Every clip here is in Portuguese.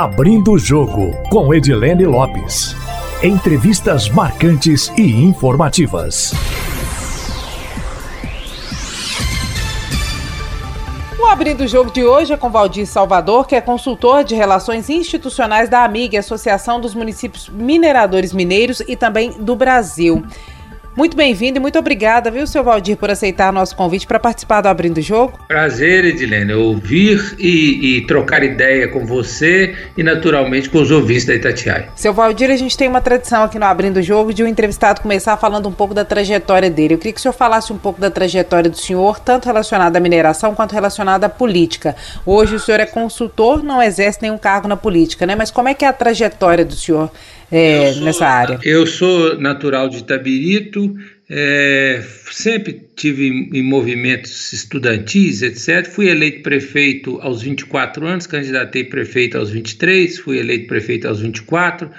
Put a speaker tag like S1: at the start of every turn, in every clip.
S1: Abrindo o Jogo, com Edilene Lopes. Entrevistas marcantes e informativas.
S2: O Abrindo o Jogo de hoje é com Valdir Salvador, que é consultor de relações institucionais da AMIG, Associação dos Municípios Mineradores Mineiros e também do Brasil. Muito bem-vindo e muito obrigada, viu, seu Valdir, por aceitar nosso convite para participar do Abrindo o Jogo.
S3: Prazer, Edilene, ouvir e, e, trocar ideia com você e, naturalmente, com os ouvintes da Itatiaia.
S2: Seu Valdir, a gente tem uma tradição aqui no Abrindo o Jogo de um entrevistado começar falando um pouco da trajetória dele. Eu queria que o senhor falasse um pouco da trajetória do senhor, tanto relacionada à mineração quanto relacionada à política. Hoje o senhor é consultor, não exerce nenhum cargo na política, né? Mas como é que é a trajetória do senhor é, nessa área?
S3: Eu sou natural de Itabirito, é, sempre tive em, movimentos estudantis, etc. Fui eleito prefeito aos 24 anos, candidatei prefeito aos 23, fui eleito prefeito aos 24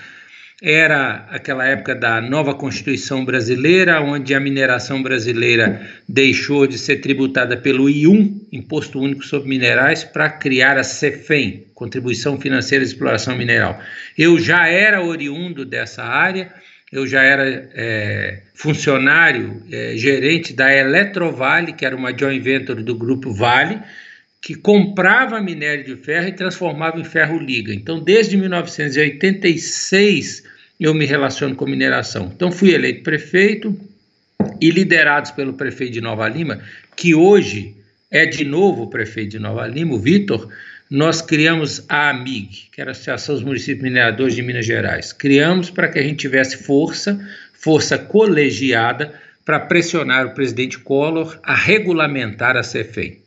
S3: era aquela época da nova Constituição brasileira, onde a mineração brasileira deixou de ser tributada pelo IUM, Imposto Único sobre Minerais, para criar a CEFEM, Contribuição Financeira de Exploração Mineral. Eu já era oriundo dessa área, eu já era é, funcionário, é, gerente da Eletrovale, que era uma joint venture do Grupo Vale, que comprava minério de ferro e transformava em ferro liga. Então, desde 1986, eu me relaciono com mineração. Então, fui eleito prefeito e liderados pelo prefeito de Nova Lima, que hoje é de novo o prefeito de Nova Lima, o Vitor, nós criamos a AMIG, que era a Associação dos Municípios Mineradores de Minas Gerais. Criamos para que a gente tivesse força, força colegiada, para pressionar o presidente Collor a regulamentar a CEFEM.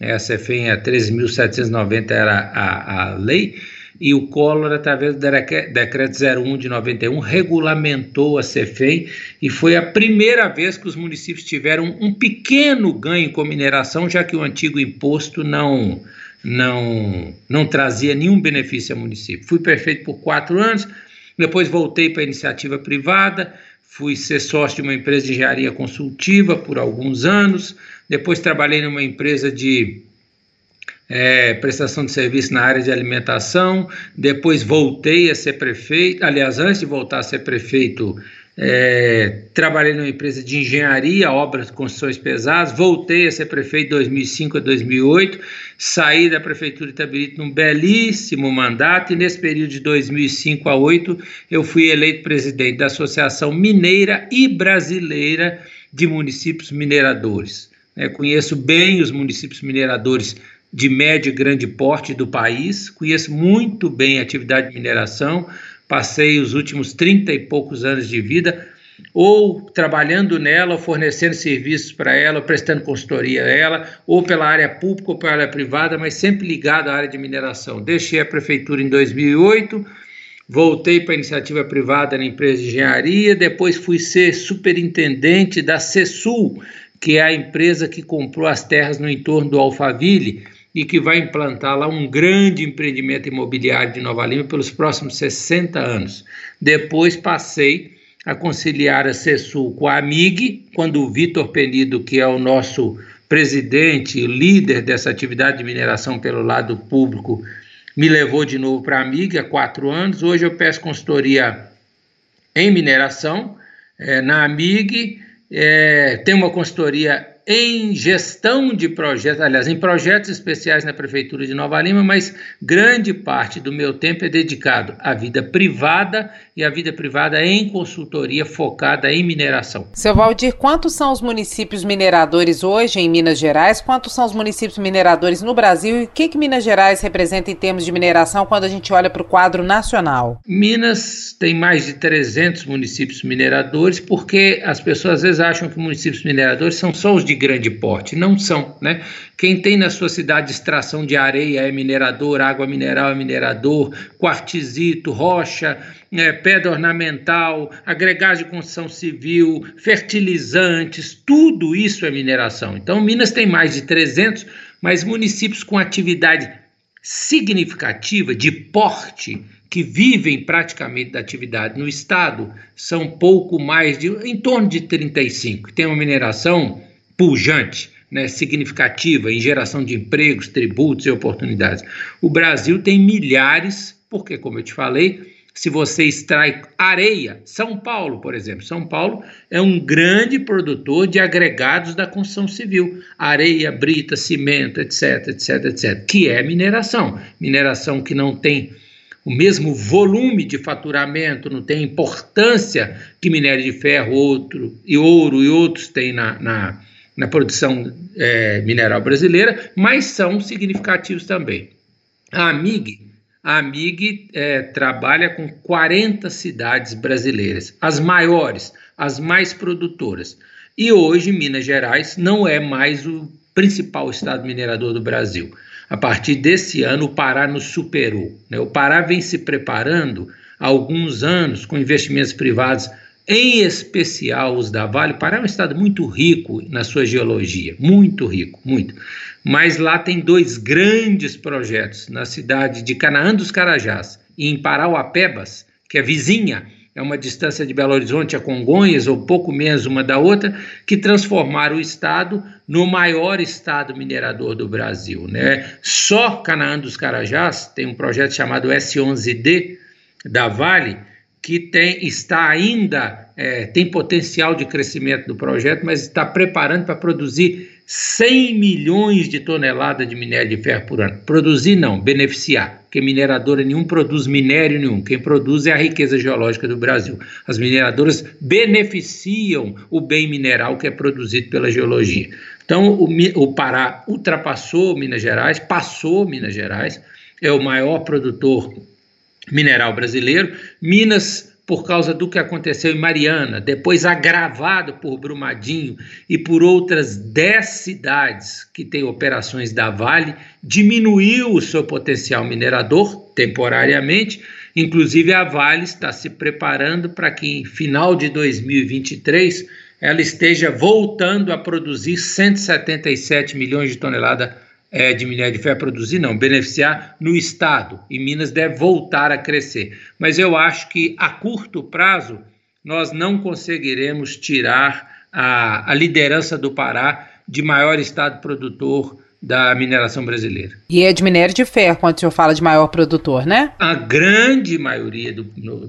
S3: É, a CEFEM, a 13.790 era a, a lei, e o Collor, através do decreto 01 de 91, regulamentou a CEFEM e foi a primeira vez que os municípios tiveram um pequeno ganho com mineração, já que o antigo imposto não, não, não trazia nenhum benefício ao município. Fui prefeito por quatro anos, depois voltei para a iniciativa privada, fui ser sócio de uma empresa de engenharia consultiva por alguns anos, depois trabalhei numa empresa de é, prestação de serviço na área de alimentação, depois voltei a ser prefeito, aliás, antes de voltar a ser prefeito, é, trabalhei numa empresa de engenharia, obras de construções pesadas, voltei a ser prefeito de 2005 a 2008, saí da prefeitura de Itabirito num belíssimo mandato e nesse período de 2005 a 2008 eu fui eleito presidente da Associação Mineira e Brasileira de Municípios Mineradores. É, conheço bem os municípios mineradores de médio e grande porte do país, conheço muito bem a atividade de mineração, passei os últimos 30 e poucos anos de vida ou trabalhando nela, ou fornecendo serviços para ela, ou prestando consultoria a ela, ou pela área pública ou pela área privada, mas sempre ligado à área de mineração. Deixei a prefeitura em 2008, voltei para a iniciativa privada na empresa de engenharia, depois fui ser superintendente da CESUL, que é a empresa que comprou as terras no entorno do Alphaville e que vai implantar lá um grande empreendimento imobiliário de Nova Lima pelos próximos 60 anos. Depois passei a conciliar a CESUL com a AMIG, quando o Vitor Penido, que é o nosso presidente, líder dessa atividade de mineração pelo lado público, me levou de novo para a AMIG há quatro anos. Hoje eu peço consultoria em mineração é, na AMIG é, tem uma consultoria em gestão de projetos, aliás, em projetos especiais na Prefeitura de Nova Lima, mas grande parte do meu tempo é dedicado à vida privada e à vida privada em consultoria focada em mineração.
S2: Seu Valdir, quantos são os municípios mineradores hoje em Minas Gerais? Quantos são os municípios mineradores no Brasil? E o que, que Minas Gerais representa em termos de mineração quando a gente olha para o quadro nacional?
S3: Minas tem mais de 300 municípios mineradores, porque as pessoas às vezes acham que municípios mineradores são só os de grande porte. Não são, né? Quem tem na sua cidade extração de areia é minerador, água mineral é minerador, quartzito, rocha, é, pedra ornamental, agregados de construção civil, fertilizantes, tudo isso é mineração. Então, Minas tem mais de 300, mas municípios com atividade significativa de porte que vivem praticamente da atividade no estado são pouco mais de em torno de 35. Tem uma mineração pujante, né, significativa em geração de empregos, tributos e oportunidades. O Brasil tem milhares porque, como eu te falei, se você extrai areia, São Paulo, por exemplo, São Paulo é um grande produtor de agregados da construção civil, areia, brita, cimento, etc, etc, etc, que é mineração, mineração que não tem o mesmo volume de faturamento, não tem importância que minério de ferro, outro e ouro e outros têm na, na, na produção é, mineral brasileira, mas são significativos também. A AMIG a AMIG é, trabalha com 40 cidades brasileiras, as maiores, as mais produtoras. E hoje, Minas Gerais não é mais o principal estado minerador do Brasil. A partir desse ano, o Pará nos superou. Né? O Pará vem se preparando há alguns anos com investimentos privados, em especial os da Vale. Pará é um estado muito rico na sua geologia, muito rico, muito mas lá tem dois grandes projetos na cidade de Canaã dos Carajás e em Parauapebas, que é vizinha, é uma distância de Belo Horizonte a Congonhas, ou pouco menos uma da outra, que transformaram o estado no maior estado minerador do Brasil. Né? Só Canaã dos Carajás tem um projeto chamado S11D da Vale, que tem, está ainda, é, tem potencial de crescimento do projeto, mas está preparando para produzir 100 milhões de toneladas de minério de ferro por ano. Produzir não, beneficiar, porque mineradora nenhum produz minério nenhum. Quem produz é a riqueza geológica do Brasil. As mineradoras beneficiam o bem mineral que é produzido pela geologia. Então, o, o Pará ultrapassou Minas Gerais, passou Minas Gerais, é o maior produtor mineral brasileiro. Minas por causa do que aconteceu em Mariana, depois agravado por Brumadinho e por outras dez cidades que têm operações da Vale, diminuiu o seu potencial minerador temporariamente. Inclusive, a Vale está se preparando para que em final de 2023 ela esteja voltando a produzir 177 milhões de toneladas é, de minério de ferro produzir, não, beneficiar no Estado. E Minas deve voltar a crescer. Mas eu acho que a curto prazo nós não conseguiremos tirar a, a liderança do Pará de maior estado produtor da mineração brasileira.
S2: E é de minério de ferro, quando o senhor fala de maior produtor, né?
S3: A grande maioria do, no,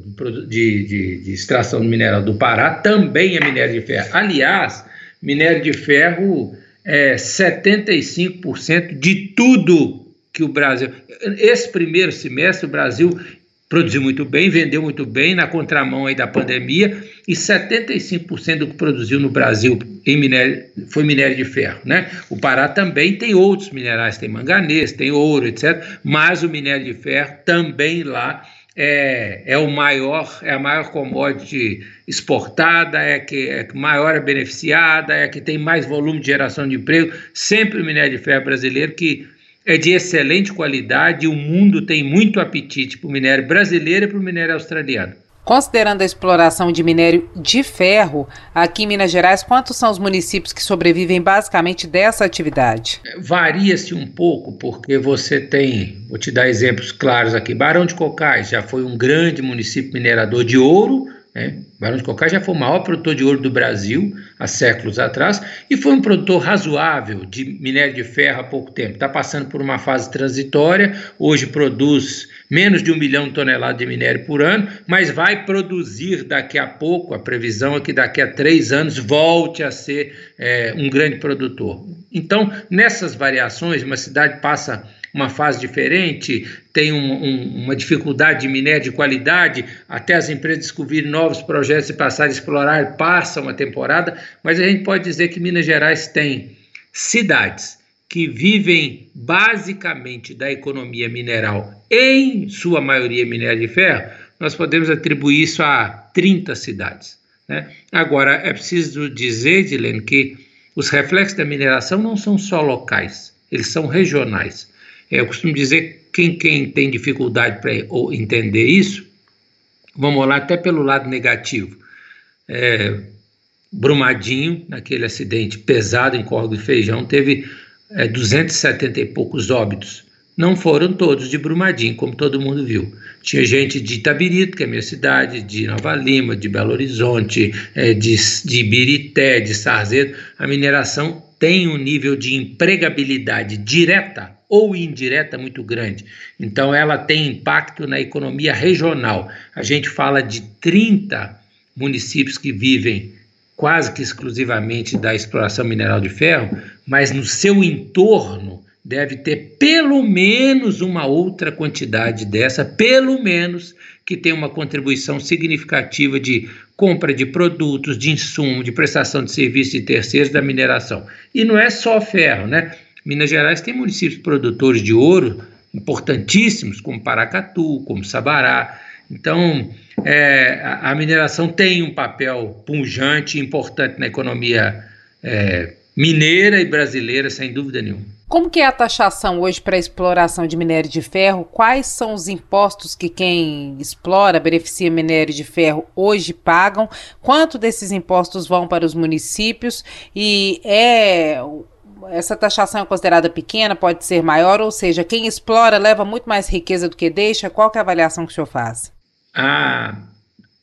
S3: de, de, de extração do mineral do Pará também é minério de ferro. Aliás, minério de ferro é, 75% de tudo que o Brasil. Esse primeiro semestre, o Brasil produziu muito bem, vendeu muito bem na contramão aí da pandemia e 75% do que produziu no Brasil em minério foi minério de ferro, né? O Pará também tem outros minerais, tem manganês, tem ouro, etc, mas o minério de ferro também lá é, é o maior, é a maior commodity exportada, é que é maior é beneficiada, é que tem mais volume de geração de emprego, sempre o minério de ferro brasileiro que é de excelente qualidade e o mundo tem muito apetite para o minério brasileiro e para o minério australiano.
S2: Considerando a exploração de minério de ferro, aqui em Minas Gerais, quantos são os municípios que sobrevivem basicamente dessa atividade?
S3: Varia-se um pouco, porque você tem, vou te dar exemplos claros aqui. Barão de Cocais já foi um grande município minerador de ouro, né? Barão de Cocais já foi o maior produtor de ouro do Brasil há séculos atrás e foi um produtor razoável de minério de ferro há pouco tempo. Está passando por uma fase transitória, hoje produz menos de um milhão de toneladas de minério por ano, mas vai produzir daqui a pouco. A previsão é que daqui a três anos volte a ser é, um grande produtor. Então, nessas variações, uma cidade passa uma fase diferente, tem um, um, uma dificuldade de minério de qualidade, até as empresas descobrirem novos projetos e passarem a explorar, passa uma temporada, mas a gente pode dizer que Minas Gerais tem cidades que vivem basicamente da economia mineral, em sua maioria minério de ferro, nós podemos atribuir isso a 30 cidades. Né? Agora, é preciso dizer, Dilene, que os reflexos da mineração não são só locais, eles são regionais. É, eu costumo dizer quem, quem tem dificuldade para entender isso, vamos lá até pelo lado negativo. É, Brumadinho, naquele acidente pesado em Córrego de Feijão, teve é, 270 e poucos óbitos. Não foram todos de Brumadinho, como todo mundo viu. Tinha gente de Itabirito, que é minha cidade, de Nova Lima, de Belo Horizonte, é, de, de Ibirité, de Sarzedo. A mineração tem um nível de empregabilidade direta ou indireta muito grande. Então, ela tem impacto na economia regional. A gente fala de 30 municípios que vivem quase que exclusivamente da exploração mineral de ferro, mas no seu entorno deve ter pelo menos uma outra quantidade dessa, pelo menos que tem uma contribuição significativa de compra de produtos, de insumo, de prestação de serviços de terceiros da mineração. E não é só ferro, né? Minas Gerais tem municípios produtores de ouro importantíssimos, como Paracatu, como Sabará. Então, é, a, mineração tem um papel pungente, importante na economia é, mineira e brasileira, sem dúvida nenhuma.
S2: Como que é a taxação hoje para a exploração de minério de ferro? Quais são os impostos que quem explora, beneficia minério de ferro hoje pagam? Quanto desses impostos vão para os municípios? E é essa taxação é considerada pequena, pode ser maior, ou seja, quem explora leva muito mais riqueza do que deixa? Qual que é a avaliação que o senhor faz?
S3: A,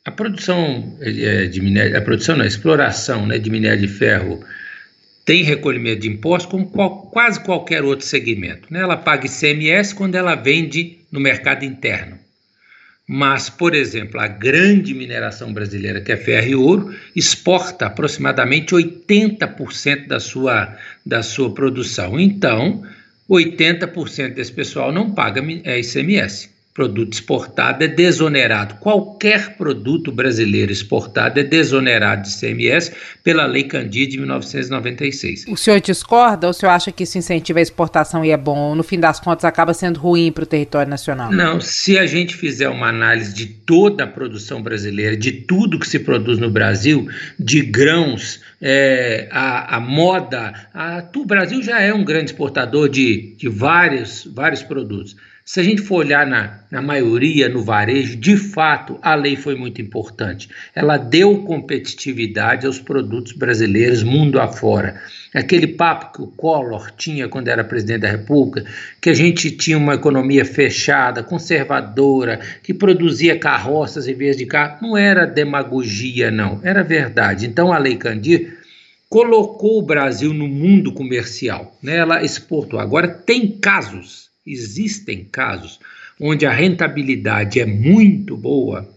S3: a produção é, de minério, a produção, a exploração né, de minério de ferro tem recolhimento de impostos como qual, quase qualquer outro segmento. Né? Ela paga ICMS quando ela vende no mercado interno. Mas, por exemplo, a grande mineração brasileira, que é ferro e ouro, exporta aproximadamente 80% da sua, da sua produção. Então, 80% desse pessoal não paga ICMS produto exportado é desonerado. Qualquer produto brasileiro exportado é desonerado de CMS pela Lei Candia de 1996.
S2: O senhor discorda ou o senhor acha que isso incentiva a exportação e é bom? No fim das contas, acaba sendo ruim para o território nacional?
S3: Não, se a gente fizer uma análise de toda a produção brasileira, de tudo que se produz no Brasil, de grãos, é, a, a, moda, a, o Brasil já é um grande exportador de, de vários, vários produtos. Se a gente for olhar na, na maioria, no varejo, de fato, a lei foi muito importante. Ela deu competitividade aos produtos brasileiros mundo afora. Aquele papo que o Collor tinha quando era presidente da República, que a gente tinha uma economia fechada, conservadora, que produzia carroças em vez de carro, não era demagogia, não, era verdade. Então a Lei Candir colocou o Brasil no mundo comercial, né? ela exportou. Agora, tem casos existem casos onde a rentabilidade é muito boa,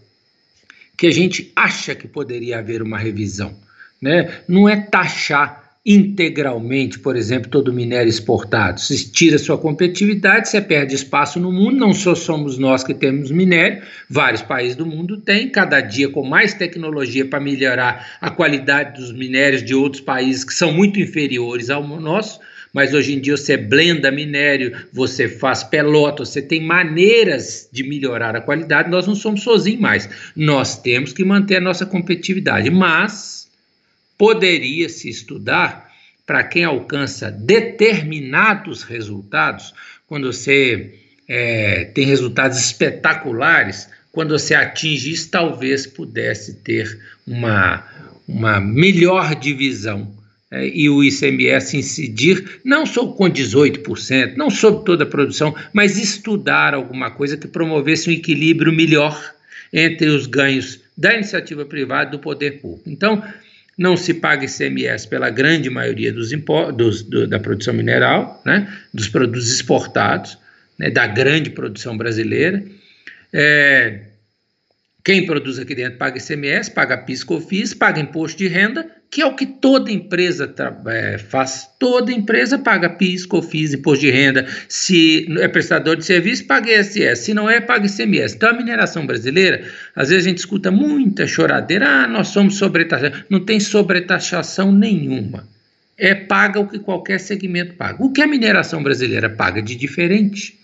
S3: que a gente acha que poderia haver uma revisão. Né? Não é taxar integralmente, por exemplo, todo minério exportado. Se tira sua competitividade, você perde espaço no mundo. Não só somos nós que temos minério, vários países do mundo têm, cada dia com mais tecnologia para melhorar a qualidade dos minérios de outros países que são muito inferiores ao nosso mas hoje em dia você blenda minério, você faz pelota, você tem maneiras de melhorar a qualidade. Nós não somos sozinhos mais. Nós temos que manter a nossa competitividade, mas poderia se estudar para quem alcança determinados resultados, quando você é, tem resultados espetaculares, quando você atinge isso, talvez pudesse ter uma, uma melhor divisão e o ICMS incidir, não só com 18%, não sobre toda a produção, mas estudar alguma coisa que promovesse um equilíbrio melhor entre os ganhos da iniciativa privada e do poder público. Então, não se paga ICMS pela grande maioria dos, dos do, da produção mineral, né, dos produtos exportados, né, da grande produção brasileira. É, quem produz aqui dentro paga ICMS, paga PIS, COFINS, paga imposto de renda que é o que toda empresa é, faz. Toda empresa paga PIS, COFINS, imposto de renda. Se é prestador de serviço, paga ISS. Se não é, paga ICMS. Então, a mineração brasileira, às vezes a gente escuta muita choradeira. Ah, nós somos sobretaxados. Não tem sobretaxação nenhuma. É paga o que qualquer segmento paga. O que a mineração brasileira paga de diferente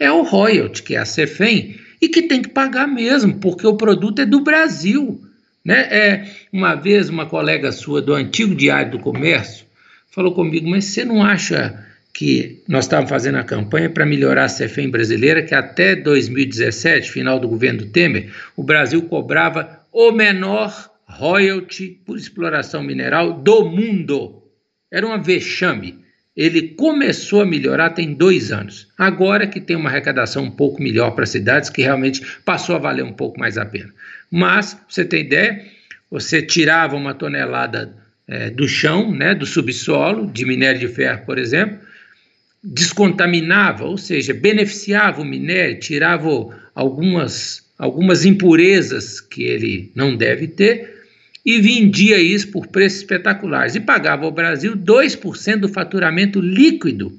S3: é o royalty, que é a CEFEM, e que tem que pagar mesmo, porque o produto é do Brasil. Né? É, uma vez, uma colega sua do antigo Diário do Comércio falou comigo: Mas você não acha que nós estávamos fazendo a campanha para melhorar a CFEM brasileira, que até 2017, final do governo Temer, o Brasil cobrava o menor royalty por exploração mineral do mundo. Era uma vexame. Ele começou a melhorar tem dois anos. Agora que tem uma arrecadação um pouco melhor para as cidades, que realmente passou a valer um pouco mais a pena. Mas, você ter ideia, você tirava uma tonelada é, do chão, né, do subsolo, de minério de ferro, por exemplo, descontaminava, ou seja, beneficiava o minério, tirava algumas, algumas impurezas que ele não deve ter e vendia isso por preços espetaculares e pagava ao Brasil 2% do faturamento líquido.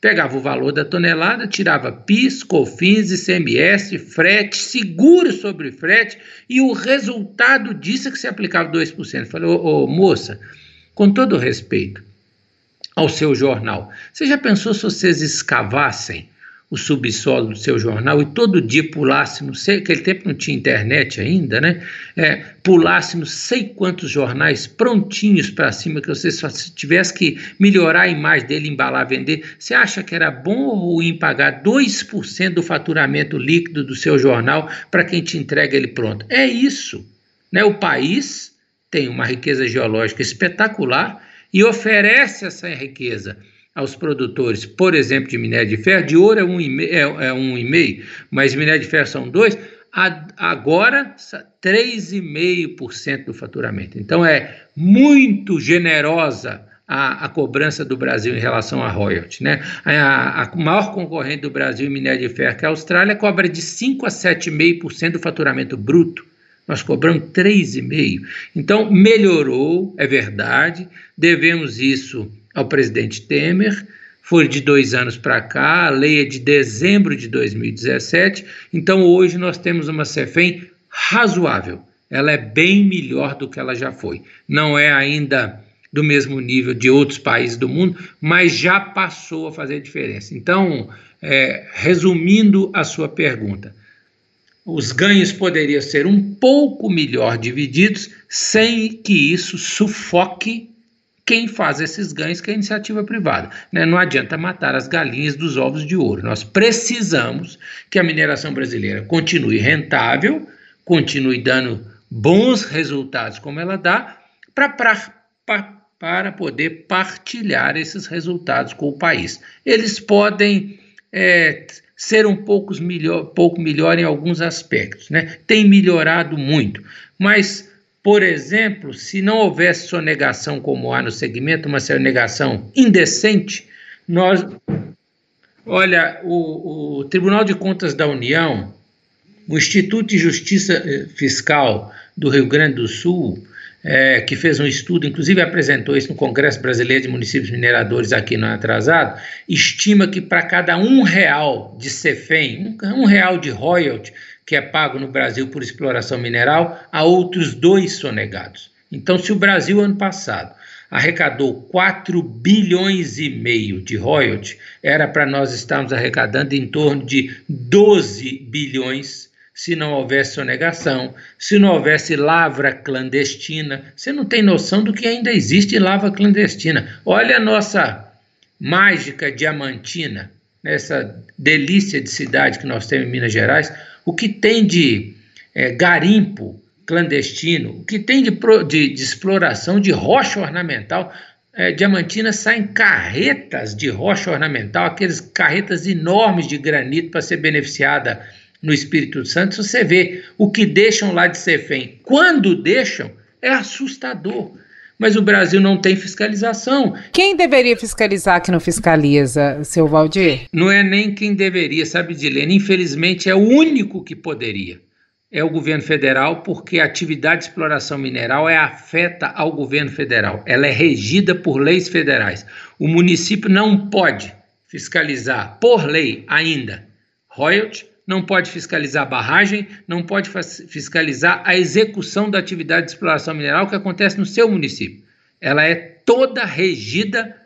S3: Pegava o valor da tonelada, tirava PIS, COFINS, ICMS, frete, seguro sobre frete e o resultado disso é que se aplicava 2%. Falei, ô, ô moça, com todo respeito, ao seu jornal. Você já pensou se vocês escavassem o subsolo do seu jornal e todo dia pulasse, não sei, aquele tempo não tinha internet ainda, né? É, pulasse não sei quantos jornais prontinhos para cima, que você só tivesse que melhorar a imagem dele, embalar, vender. Você acha que era bom ou ruim pagar 2% do faturamento líquido do seu jornal para quem te entrega ele pronto? É isso. Né? O país tem uma riqueza geológica espetacular e oferece essa riqueza aos produtores, por exemplo, de minério de ferro, de ouro é um e meio, é, é um e meio mas minério de ferro são dois, agora 3,5% do faturamento. Então é muito generosa a, a, cobrança do Brasil em relação a royalty. Né? A, a, maior concorrente do Brasil em minério de ferro, que é a Austrália, cobra de 5% a 7,5% do faturamento bruto. Nós cobramos 3,5%. Então, melhorou, é verdade, devemos isso ao presidente Temer. Foi de dois anos para cá, a lei é de dezembro de 2017. Então, hoje nós temos uma CEFEM razoável. Ela é bem melhor do que ela já foi. Não é ainda do mesmo nível de outros países do mundo, mas já passou a fazer diferença. Então, é, resumindo a sua pergunta, os ganhos poderiam ser um pouco melhor divididos sem que isso sufoque quem faz esses ganhos, que é a iniciativa privada. Né? Não adianta matar as galinhas dos ovos de ouro. Nós precisamos que a mineração brasileira continue rentável, continue dando bons resultados como ela dá, para poder partilhar esses resultados com o país. Eles podem é, ser um pouco melhor, pouco melhor em alguns aspectos, né? Tem melhorado muito, mas por exemplo, se não houvesse sonegação como há no segmento, uma sonegação indecente, nós. Olha, o, o Tribunal de Contas da União, o Instituto de Justiça eh, Fiscal do Rio Grande do Sul, é, que fez um estudo, inclusive apresentou isso no Congresso Brasileiro de Municípios Mineradores aqui no atrasado, estima que para cada um real de CEFEM, um, um real de royalty que é pago no Brasil por exploração mineral, há outros dois sonegados. Então, se o Brasil ano passado arrecadou 4 bilhões e meio de royalty, era para nós estarmos arrecadando em torno de 12 bilhões se não houvesse sonegação, se não houvesse lavra clandestina. Você não tem noção do que ainda existe lavra clandestina. Olha a nossa mágica diamantina, essa delícia de cidade que nós temos em Minas Gerais, o que tem de é, garimpo clandestino, o que tem de, de, de exploração de rocha ornamental. É, Diamantina saem carretas de rocha ornamental, aqueles carretas enormes de granito para ser beneficiada no Espírito Santo, você vê o que deixam lá de Cefém, quando deixam, é assustador. Mas o Brasil não tem fiscalização.
S2: Quem deveria fiscalizar que não fiscaliza, seu Valdir?
S3: Não é nem quem deveria, sabe, Dilene? Infelizmente é o único que poderia. É o governo federal, porque a atividade de exploração mineral é afeta ao governo federal. Ela é regida por leis federais. O município não pode fiscalizar, por lei ainda, royalty, não pode fiscalizar a barragem, não pode fiscalizar a execução da atividade de exploração mineral que acontece no seu município. Ela é toda regida,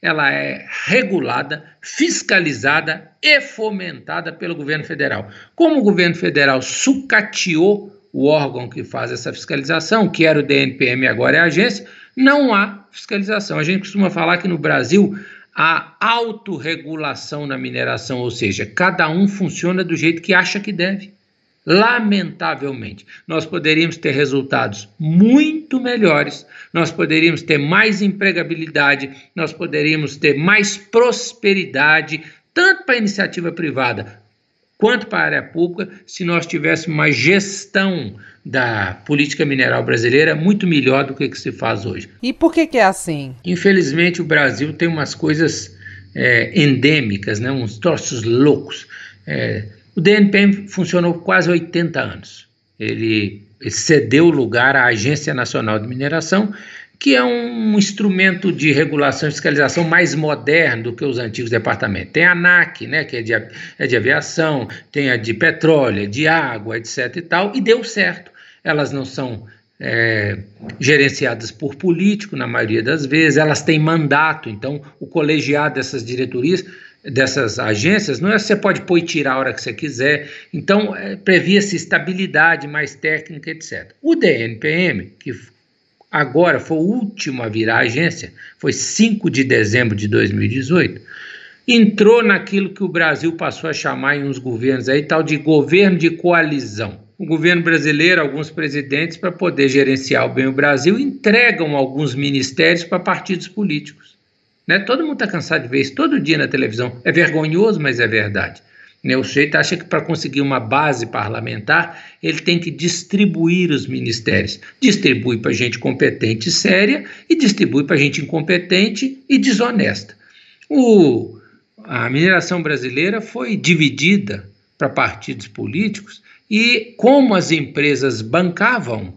S3: ela é regulada, fiscalizada e fomentada pelo governo federal. Como o governo federal sucateou o órgão que faz essa fiscalização, que era o DNPM, agora é a agência, não há fiscalização. A gente costuma falar que no Brasil a autorregulação na mineração, ou seja, cada um funciona do jeito que acha que deve. Lamentavelmente, nós poderíamos ter resultados muito melhores, nós poderíamos ter mais empregabilidade, nós poderíamos ter mais prosperidade, tanto para a iniciativa privada quanto para a área pública se nós tivéssemos uma gestão da política mineral brasileira muito melhor do que, que se faz hoje.
S2: E por que, que é assim?
S3: Infelizmente, o Brasil tem umas coisas é, endêmicas, né, uns troços loucos. É, o DNPM funcionou quase 80 anos. Ele cedeu lugar à Agência Nacional de Mineração, que é um instrumento de regulação e fiscalização mais moderno do que os antigos departamentos. Tem a ANAC, né, que é de, é de aviação, tem a de petróleo, de água, etc. e tal, e deu certo. Elas não são é, gerenciadas por político, na maioria das vezes, elas têm mandato, então o colegiado dessas diretorias dessas agências não é você pode pôr e tirar a hora que você quiser. Então, é, previa-se estabilidade mais técnica, etc. O DNPM, que agora foi o último a virar agência, foi 5 de dezembro de 2018, entrou naquilo que o Brasil passou a chamar em uns governos aí, tal de governo de coalizão. O governo brasileiro, alguns presidentes, para poder gerenciar bem o Brasil, entregam alguns ministérios para partidos políticos. Né? Todo mundo está cansado de ver isso todo dia na televisão. É vergonhoso, mas é verdade. Né? O sujeito acha que para conseguir uma base parlamentar, ele tem que distribuir os ministérios. Distribui para gente competente e séria e distribui para gente incompetente e desonesta. O, a mineração brasileira foi dividida para partidos políticos e como as empresas bancavam,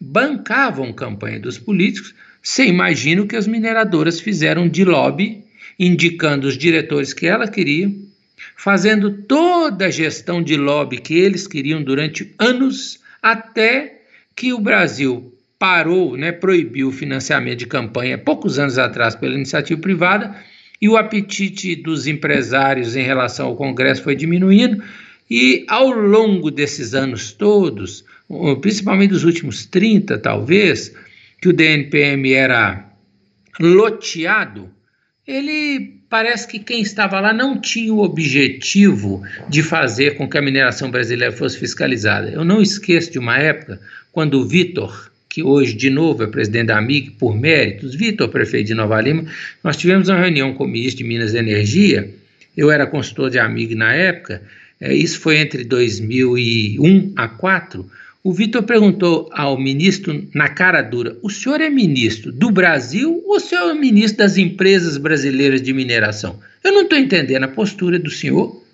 S3: bancavam campanha dos políticos, você imagina o que as mineradoras fizeram de lobby, indicando os diretores que ela queria, fazendo toda a gestão de lobby que eles queriam durante anos, até que o Brasil parou, né, proibiu o financiamento de campanha poucos anos atrás pela iniciativa privada, e o apetite dos empresários em relação ao Congresso foi diminuindo, e ao longo desses anos todos, principalmente dos últimos 30 talvez, que o DNPM era loteado, ele parece que quem estava lá não tinha o objetivo de fazer com que a mineração brasileira fosse fiscalizada. Eu não esqueço de uma época quando o Vitor, que hoje de novo é presidente da AMIG por méritos, Vitor, prefeito de Nova Lima, nós tivemos uma reunião com o ministro de Minas e Energia, eu era consultor de AMIG na época, é, isso foi entre 2001 a 2004, o Vitor perguntou ao ministro na cara dura: o senhor é ministro do Brasil ou o senhor é ministro das empresas brasileiras de mineração? Eu não estou entendendo a postura do senhor.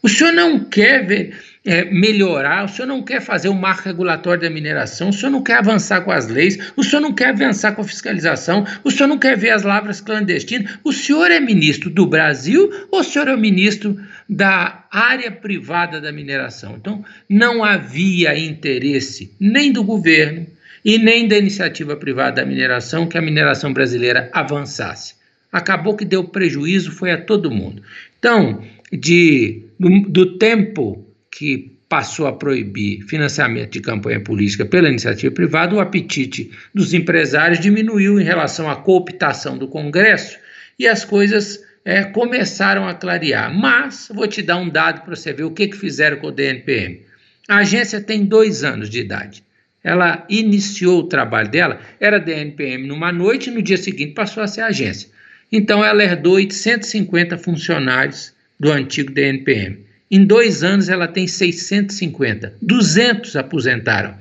S3: O senhor não quer ver é, melhorar, o senhor não quer fazer o marco regulatório da mineração, o senhor não quer avançar com as leis, o senhor não quer avançar com a fiscalização, o senhor não quer ver as lavras clandestinas. O senhor é ministro do Brasil ou o senhor é ministro da área privada da mineração? Então, não havia interesse nem do governo e nem da iniciativa privada da mineração que a mineração brasileira avançasse. Acabou que deu prejuízo, foi a todo mundo. Então, de, do, do tempo que passou a proibir financiamento de campanha política pela iniciativa privada, o apetite dos empresários diminuiu em relação à cooptação do Congresso e as coisas é, começaram a clarear. Mas vou te dar um dado para você ver o que, que fizeram com o DNPM. A agência tem dois anos de idade. Ela iniciou o trabalho dela, era DNPM numa noite, e no dia seguinte passou a ser agência. Então ela herdou 850 funcionários do antigo DNPM. Em dois anos ela tem 650, 200 aposentaram.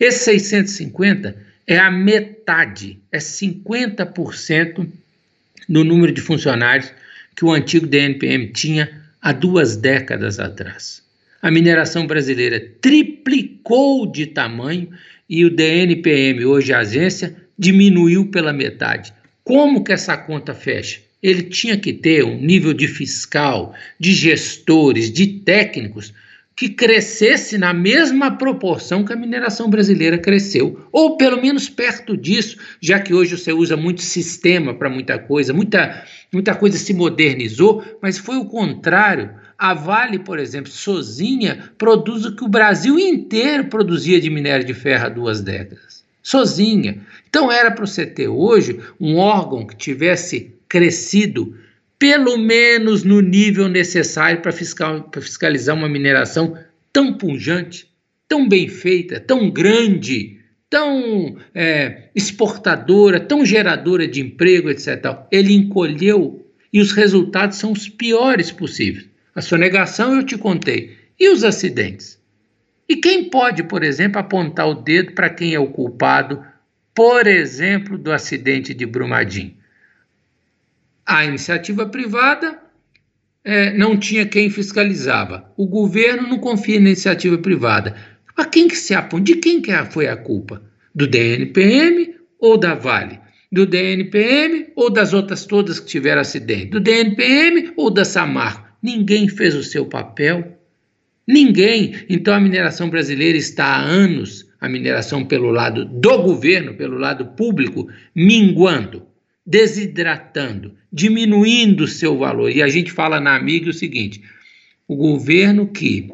S3: Esses 650 é a metade, é 50% do número de funcionários que o antigo DNPM tinha há duas décadas atrás. A mineração brasileira triplicou de tamanho e o DNPM, hoje a agência, diminuiu pela metade. Como que essa conta fecha? ele tinha que ter um nível de fiscal, de gestores, de técnicos que crescesse na mesma proporção que a mineração brasileira cresceu, ou pelo menos perto disso, já que hoje você usa muito sistema para muita coisa, muita, muita coisa se modernizou, mas foi o contrário. A Vale, por exemplo, sozinha, produz o que o Brasil inteiro produzia de minério de ferro há duas décadas. Sozinha. Então era para você ter hoje um órgão que tivesse crescido pelo menos no nível necessário para fiscal, fiscalizar uma mineração tão pujante, tão bem feita, tão grande, tão é, exportadora, tão geradora de emprego, etc. Ele encolheu e os resultados são os piores possíveis. A sonegação eu te contei. E os acidentes? E quem pode, por exemplo, apontar o dedo para quem é o culpado, por exemplo, do acidente de Brumadinho? A iniciativa privada é, não tinha quem fiscalizava. O governo não confia na iniciativa privada. A quem que se aponta? De quem que foi a culpa? Do DNPM ou da Vale? Do DNPM ou das outras todas que tiveram acidente? Do DNPM ou da Samarco? Ninguém fez o seu papel. Ninguém. Então a mineração brasileira está há anos, a mineração pelo lado do governo, pelo lado público, minguando, desidratando, diminuindo seu valor. E a gente fala na amiga o seguinte: o governo que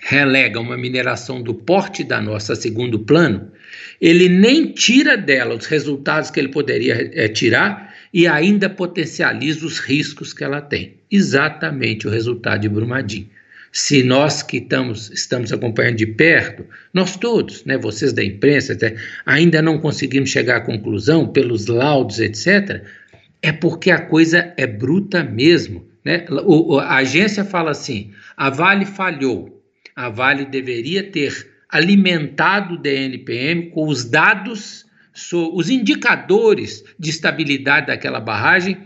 S3: relega uma mineração do porte da nossa segundo plano, ele nem tira dela os resultados que ele poderia é, tirar e ainda potencializa os riscos que ela tem. Exatamente o resultado de Brumadinho. Se nós que estamos, estamos acompanhando de perto, nós todos, né, vocês da imprensa, até, ainda não conseguimos chegar à conclusão pelos laudos, etc., é porque a coisa é bruta mesmo. Né? O, a agência fala assim: a Vale falhou, a Vale deveria ter alimentado o DNPM com os dados, os indicadores de estabilidade daquela barragem,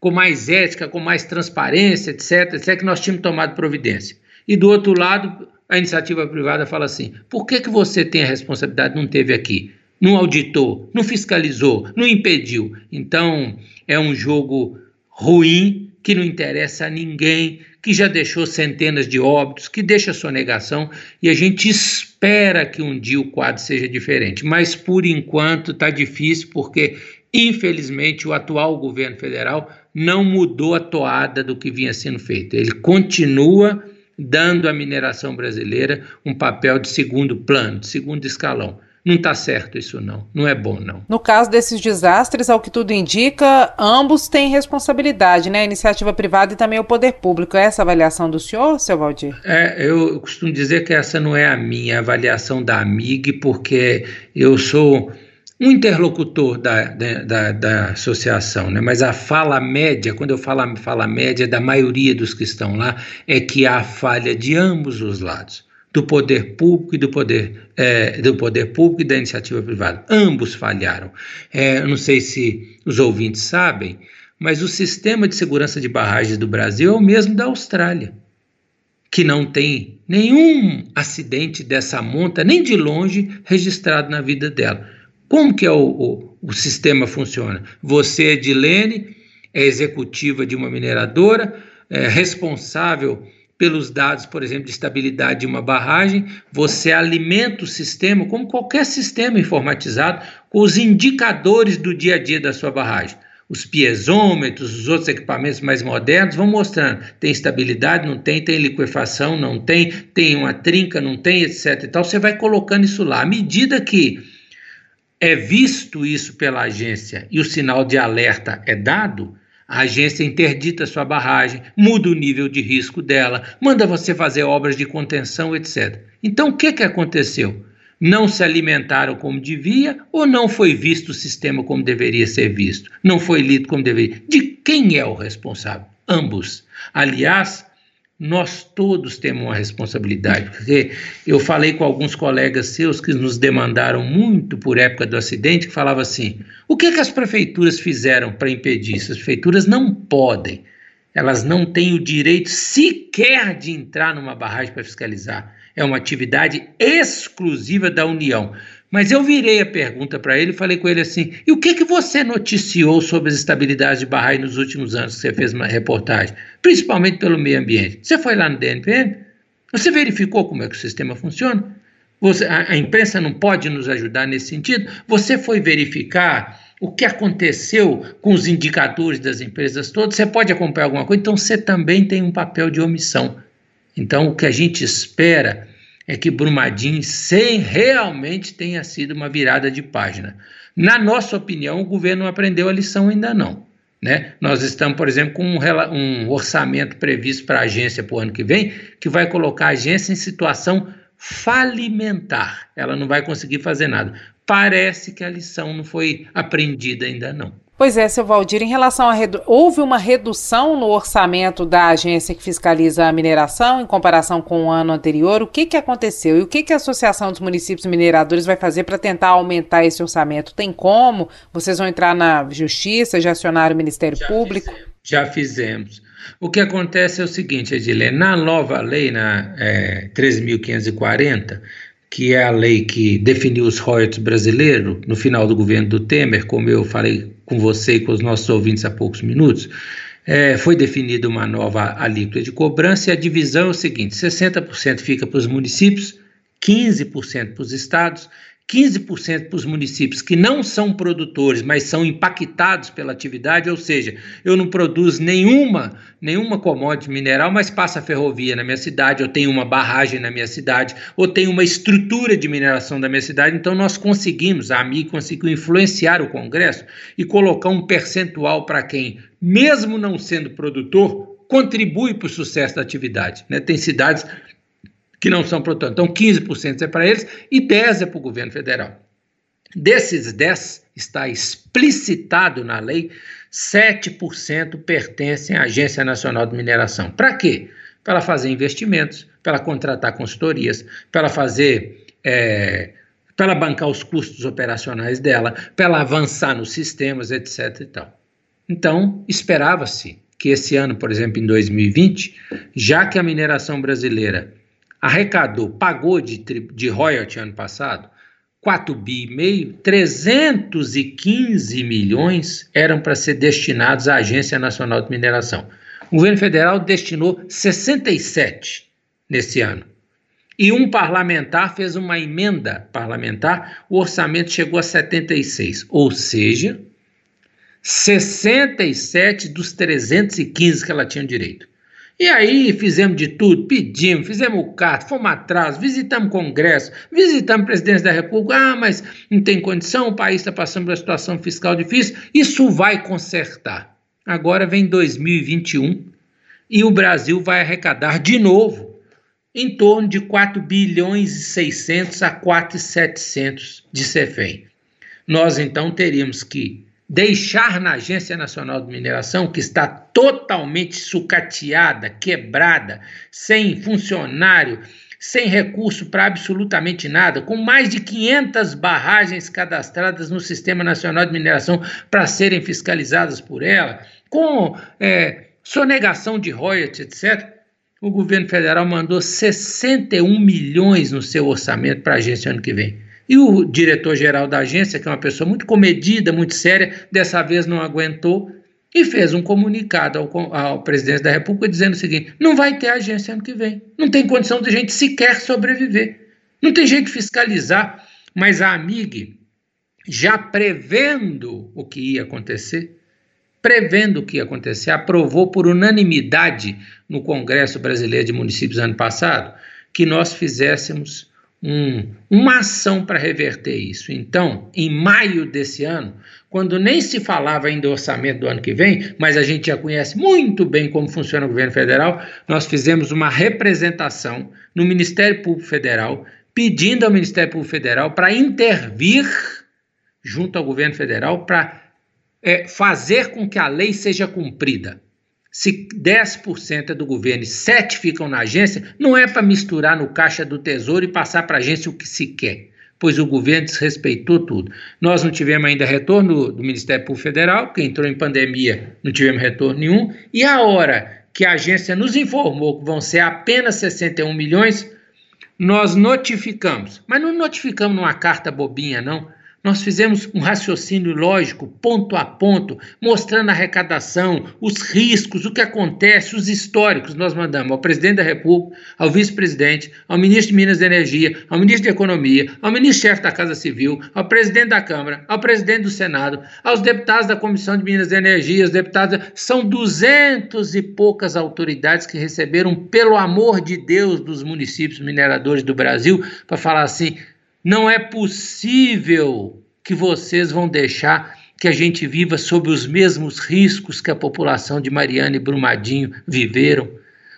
S3: com mais ética, com mais transparência, etc., etc., que nós tínhamos tomado providência. E do outro lado, a iniciativa privada fala assim: por que, que você tem a responsabilidade não teve aqui? Não auditou, não fiscalizou, não impediu. Então, é um jogo ruim que não interessa a ninguém, que já deixou centenas de óbitos, que deixa sonegação e a gente espera que um dia o quadro seja diferente. Mas por enquanto está difícil porque, infelizmente, o atual governo federal não mudou a toada do que vinha sendo feito. Ele continua dando à mineração brasileira um papel de segundo plano, de segundo escalão. Não está certo isso não, não é bom não.
S2: No caso desses desastres, ao que tudo indica, ambos têm responsabilidade, né? A iniciativa privada e também o poder público. É essa avaliação do senhor, seu Valdir?
S3: É, eu costumo dizer que essa não é a minha avaliação da AMIG, porque eu sou um interlocutor da, da, da, associação, né? mas a fala média, quando eu falo a fala média da maioria dos que estão lá, é que há falha de ambos os lados do poder público e do poder, é, do poder público e da iniciativa privada. Ambos falharam. É, não sei se os ouvintes sabem, mas o sistema de segurança de barragens do Brasil é o mesmo da Austrália, que não tem nenhum acidente dessa monta, nem de longe, registrado na vida dela. Como que é o, o, o sistema funciona? Você, Edilene, é executiva de uma mineradora, é responsável pelos dados, por exemplo, de estabilidade de uma barragem, você alimenta o sistema, como qualquer sistema informatizado, com os indicadores do dia a dia da sua barragem. Os piezômetros, os outros equipamentos mais modernos vão mostrando. Tem estabilidade, não tem, tem liquefação, não tem, tem uma trinca, não tem, etc. E tal. Você vai colocando isso lá. À medida que é visto isso pela agência e o sinal de alerta é dado, a agência interdita sua barragem, muda o nível de risco dela, manda você fazer obras de contenção, etc. Então, o que, que aconteceu? Não se alimentaram como devia ou não foi visto o sistema como deveria ser visto? Não foi lido como deveria? De quem é o responsável? Ambos. Aliás, nós todos temos uma responsabilidade, porque eu falei com alguns colegas seus que nos demandaram muito por época do acidente, que falavam assim: o que, é que as prefeituras fizeram para impedir isso? As prefeituras não podem, elas não têm o direito sequer de entrar numa barragem para fiscalizar. É uma atividade exclusiva da União. Mas eu virei a pergunta para ele e falei com ele assim: e o que, que você noticiou sobre as estabilidades de barragem nos últimos anos que você fez uma reportagem, principalmente pelo meio ambiente? Você foi lá no DNPM? Você verificou como é que o sistema funciona? Você, a, a imprensa não pode nos ajudar nesse sentido? Você foi verificar o que aconteceu com os indicadores das empresas todas? Você pode acompanhar alguma coisa? Então você também tem um papel de omissão. Então o que a gente espera é que Brumadinho sem realmente tenha sido uma virada de página. Na nossa opinião, o governo aprendeu a lição ainda não. Né? Nós estamos, por exemplo, com um, um orçamento previsto para a agência para o ano que vem, que vai colocar a agência em situação falimentar. Ela não vai conseguir fazer nada. Parece que a lição não foi aprendida ainda não.
S2: Pois é, seu Valdir, em relação a redu... houve uma redução no orçamento da agência que fiscaliza a mineração em comparação com o ano anterior. O que, que aconteceu e o que, que a Associação dos Municípios Mineradores vai fazer para tentar aumentar esse orçamento? Tem como? Vocês vão entrar na justiça, já acionaram o Ministério
S3: já
S2: Público?
S3: Fizemos, já fizemos. O que acontece é o seguinte, Edilene, na nova lei, na é, 13.540, que é a lei que definiu os royalties brasileiros no final do governo do Temer, como eu falei com você e com os nossos ouvintes há poucos minutos, é, foi definida uma nova alíquota de cobrança e a divisão é o seguinte: 60% fica para os municípios, 15% para os estados 15% para os municípios que não são produtores, mas são impactados pela atividade, ou seja, eu não produzo nenhuma, nenhuma commodity mineral, mas passa ferrovia na minha cidade, eu tenho uma barragem na minha cidade, ou tenho uma estrutura de mineração da minha cidade, então nós conseguimos, a AMI conseguiu influenciar o Congresso e colocar um percentual para quem, mesmo não sendo produtor, contribui para o sucesso da atividade. Né? Tem cidades que não são produtores. Então, 15% é para eles e 10% é para o governo federal. Desses 10, está explicitado na lei, 7% pertencem à Agência Nacional de Mineração. Para quê? Para ela fazer investimentos, para ela contratar consultorias, para ela fazer. É, para ela bancar os custos operacionais dela, para ela avançar nos sistemas, etc. E tal. Então, esperava-se que esse ano, por exemplo, em 2020, já que a mineração brasileira arrecadou, pagou de, de royalty ano passado, 4 bi e meio, 315 milhões eram para ser destinados à Agência Nacional de Mineração. O governo federal destinou 67 nesse ano. E um parlamentar fez uma emenda parlamentar, o orçamento chegou a 76, ou seja, 67 dos 315 que ela tinha direito. E aí fizemos de tudo, pedimos, fizemos carta, fomos atrás, visitamos o Congresso, visitamos a presidência da República. Ah, mas não tem condição, o país está passando por uma situação fiscal difícil. Isso vai consertar. Agora vem 2021 e o Brasil vai arrecadar de novo em torno de 4 bilhões e 600 a 4 e 700 de CEFEM. Nós então teríamos que deixar na Agência Nacional de Mineração, que está totalmente sucateada, quebrada, sem funcionário, sem recurso para absolutamente nada, com mais de 500 barragens cadastradas no Sistema Nacional de Mineração para serem fiscalizadas por ela, com é, sonegação de royalties, etc. O governo federal mandou 61 milhões no seu orçamento para a agência ano que vem. E o diretor-geral da agência, que é uma pessoa muito comedida, muito séria, dessa vez não aguentou e fez um comunicado ao, ao presidente da República dizendo o seguinte: não vai ter agência ano que vem. Não tem condição de gente sequer sobreviver. Não tem jeito de fiscalizar. Mas a AMIG, já prevendo o que ia acontecer, prevendo o que ia acontecer, aprovou por unanimidade no Congresso Brasileiro de Municípios ano passado que nós fizéssemos um, uma ação para reverter isso. Então, em maio desse ano, quando nem se falava ainda do orçamento do ano que vem, mas a gente já conhece muito bem como funciona o governo federal, nós fizemos uma representação no Ministério Público Federal, pedindo ao Ministério Público Federal para intervir junto ao governo federal para é, fazer com que a lei seja cumprida. Se 10% é do governo e 7% ficam na agência, não é para misturar no caixa do tesouro e passar para a agência o que se quer, pois o governo desrespeitou tudo. Nós não tivemos ainda retorno do Ministério Público Federal, que entrou em pandemia, não tivemos retorno nenhum, e a hora que a agência nos informou que vão ser apenas 61 milhões, nós notificamos, mas não notificamos numa carta bobinha, não nós fizemos um raciocínio lógico, ponto a ponto, mostrando a arrecadação, os riscos, o que acontece, os históricos. Nós mandamos ao presidente da República, ao vice-presidente, ao ministro de Minas e Energia, ao ministro de Economia, ao ministro-chefe da Casa Civil, ao presidente da Câmara, ao presidente do Senado, aos deputados da Comissão de Minas e Energia, os deputados. São duzentos e poucas autoridades que receberam, pelo amor de Deus, dos municípios mineradores do Brasil, para falar assim não é possível que vocês vão deixar que a gente viva sob os mesmos riscos que a população de Mariana e Brumadinho viveram.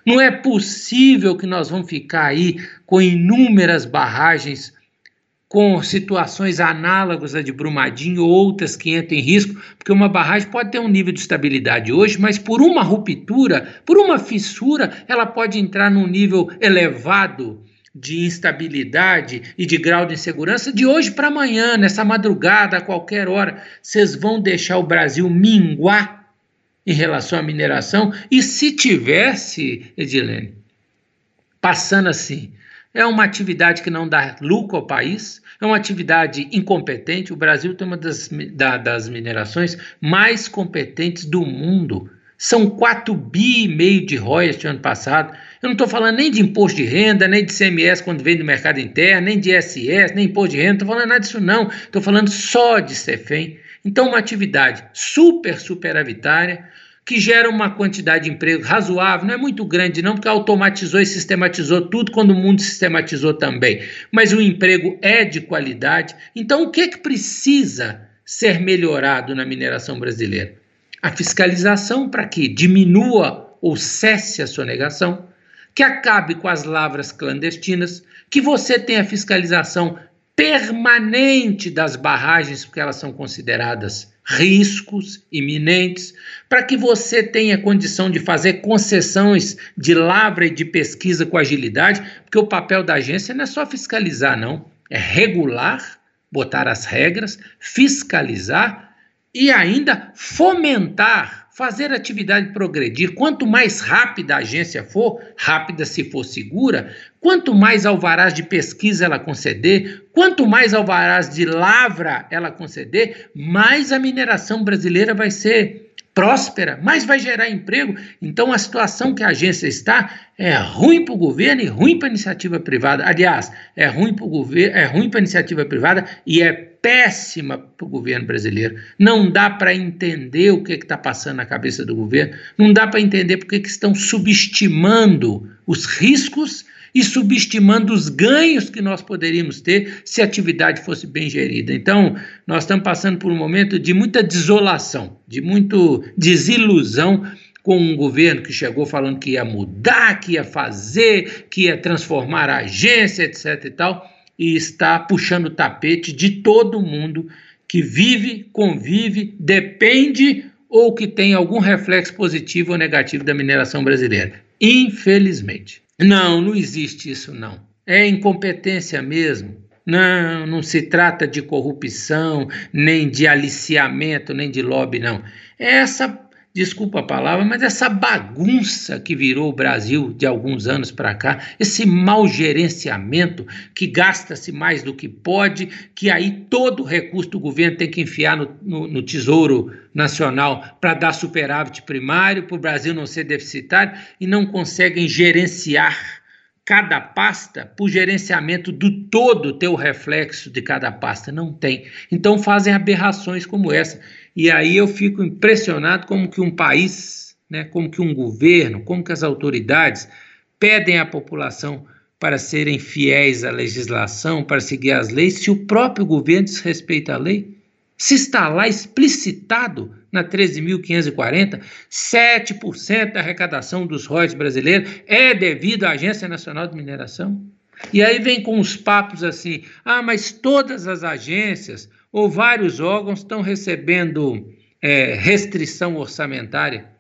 S3: Não é possível que nós vamos ficar aí com inúmeras barragens com situações análogas à de Brumadinho, outras que entram em risco, porque uma barragem pode ter um nível de estabilidade hoje, mas por uma ruptura, por uma fissura, ela pode entrar num nível elevado de instabilidade e de grau de insegurança de hoje para amanhã, nessa madrugada, a qualquer hora. Vocês vão deixar o Brasil minguar em relação à mineração? E se tivesse, Edilene, passando assim, é uma atividade que não dá lucro ao país, é uma atividade incompetente. O Brasil tem uma das, da, das minerações mais competentes do mundo. São 4 bi e meio de royalties no ano passado. Eu não estou falando nem de imposto de renda, nem de CMS quando vem do mercado interno, nem de ISS, nem imposto de renda, não estou falando nada disso não. Estou falando só de CEFEM. Então, uma atividade super superavitária, que gera uma quantidade de emprego razoável, não é muito grande não, porque automatizou e sistematizou tudo quando o mundo sistematizou também, mas o emprego é de qualidade. Então, o que, é que precisa ser melhorado na mineração brasileira? A fiscalização para que diminua ou cesse a sonegação, que acabe com as lavras clandestinas, que você tenha fiscalização permanente das barragens, porque elas são consideradas riscos iminentes, para que você tenha condição de fazer concessões de lavra e de pesquisa com agilidade, porque o papel da agência não é só fiscalizar, não, é regular, botar as regras, fiscalizar e ainda fomentar fazer a atividade progredir. Quanto mais rápida a agência for, rápida se for segura, quanto mais alvarás de pesquisa ela conceder, quanto mais alvarás de lavra ela conceder, mais a mineração brasileira vai ser próspera, mais vai gerar emprego. Então a situação que a agência está é ruim para o governo e ruim para a iniciativa privada. Aliás, é ruim para o governo, é ruim para a iniciativa privada e é péssima para o governo brasileiro. Não dá para entender o que está passando na cabeça do governo, não dá para entender porque que estão subestimando os riscos e subestimando os ganhos que nós poderíamos ter se a atividade fosse bem gerida. Então, nós estamos passando por um momento de muita desolação, de muito desilusão com um governo que chegou falando que ia mudar, que ia fazer, que ia transformar a agência, etc e tal, e está puxando o tapete de todo mundo que vive, convive, depende ou que tem algum reflexo positivo ou negativo da mineração brasileira. Infelizmente. Não, não existe isso não. É incompetência mesmo. Não, não se trata de corrupção, nem de aliciamento, nem de lobby, não. Essa, desculpa a palavra, mas essa bagunça que virou o Brasil de alguns anos para cá, esse mau gerenciamento que gasta-se mais do que pode, que aí todo recurso do governo tem que enfiar no, no, no Tesouro Nacional para dar superávit primário, para o Brasil não ser deficitário, e não conseguem gerenciar cada pasta, por gerenciamento do todo ter o reflexo de cada pasta, não tem. Então fazem aberrações como essa. E aí eu fico impressionado como que um país, né, como que um governo, como que as autoridades pedem à população para serem fiéis à legislação, para seguir as leis, se o próprio governo desrespeita a lei. Se está lá explicitado na 13.540, 7% da arrecadação dos royalties brasileiros é devido à Agência Nacional de Mineração. E aí vem com os papos assim: ah, mas todas as agências ou vários órgãos estão recebendo é, restrição orçamentária.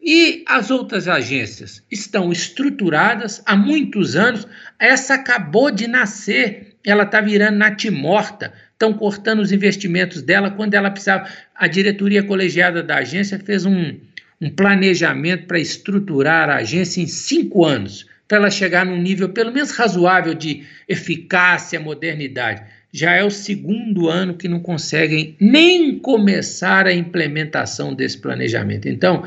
S3: E as outras agências estão estruturadas há muitos anos. Essa acabou de nascer, ela está virando natimorta estão cortando os investimentos dela quando ela precisava. A diretoria colegiada da agência fez um, um planejamento para estruturar a agência em cinco anos, para ela chegar num nível pelo menos razoável de eficácia, modernidade. Já é o segundo ano que não conseguem nem começar a implementação desse planejamento. Então,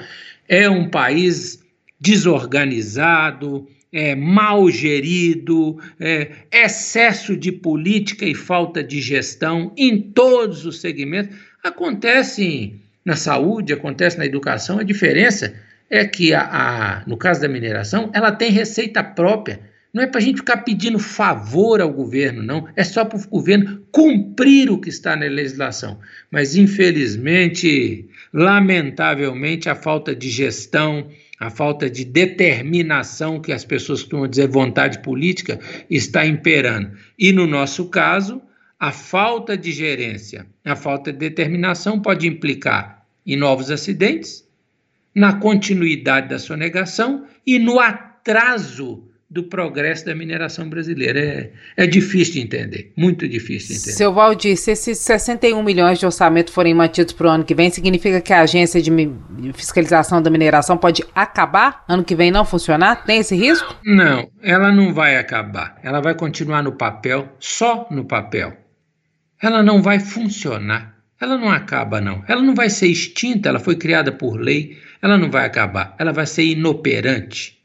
S3: é um país desorganizado, é, mal gerido, é, excesso de política e falta de gestão em todos os segmentos. Acontece na saúde, acontece na educação. A diferença é que, a, a no caso da mineração, ela tem receita própria. Não é para a gente ficar pedindo favor ao governo, não. É só para o governo cumprir o que está na legislação. Mas, infelizmente, lamentavelmente, a falta de gestão, a falta de determinação, que as pessoas costumam dizer vontade política, está imperando. E no nosso caso, a falta de gerência, a falta de determinação pode implicar em novos acidentes, na continuidade da sonegação e no atraso do progresso da mineração brasileira. É, é difícil de entender, muito difícil de entender.
S2: Seu Valdir, se esses 61 milhões de orçamento forem mantidos para o ano que vem, significa que a agência de fiscalização da mineração pode acabar ano que vem não funcionar? Tem esse risco?
S3: Não, ela não vai acabar. Ela vai continuar no papel, só no papel. Ela não vai funcionar. Ela não acaba, não. Ela não vai ser extinta, ela foi criada por lei, ela não vai acabar. Ela vai ser inoperante.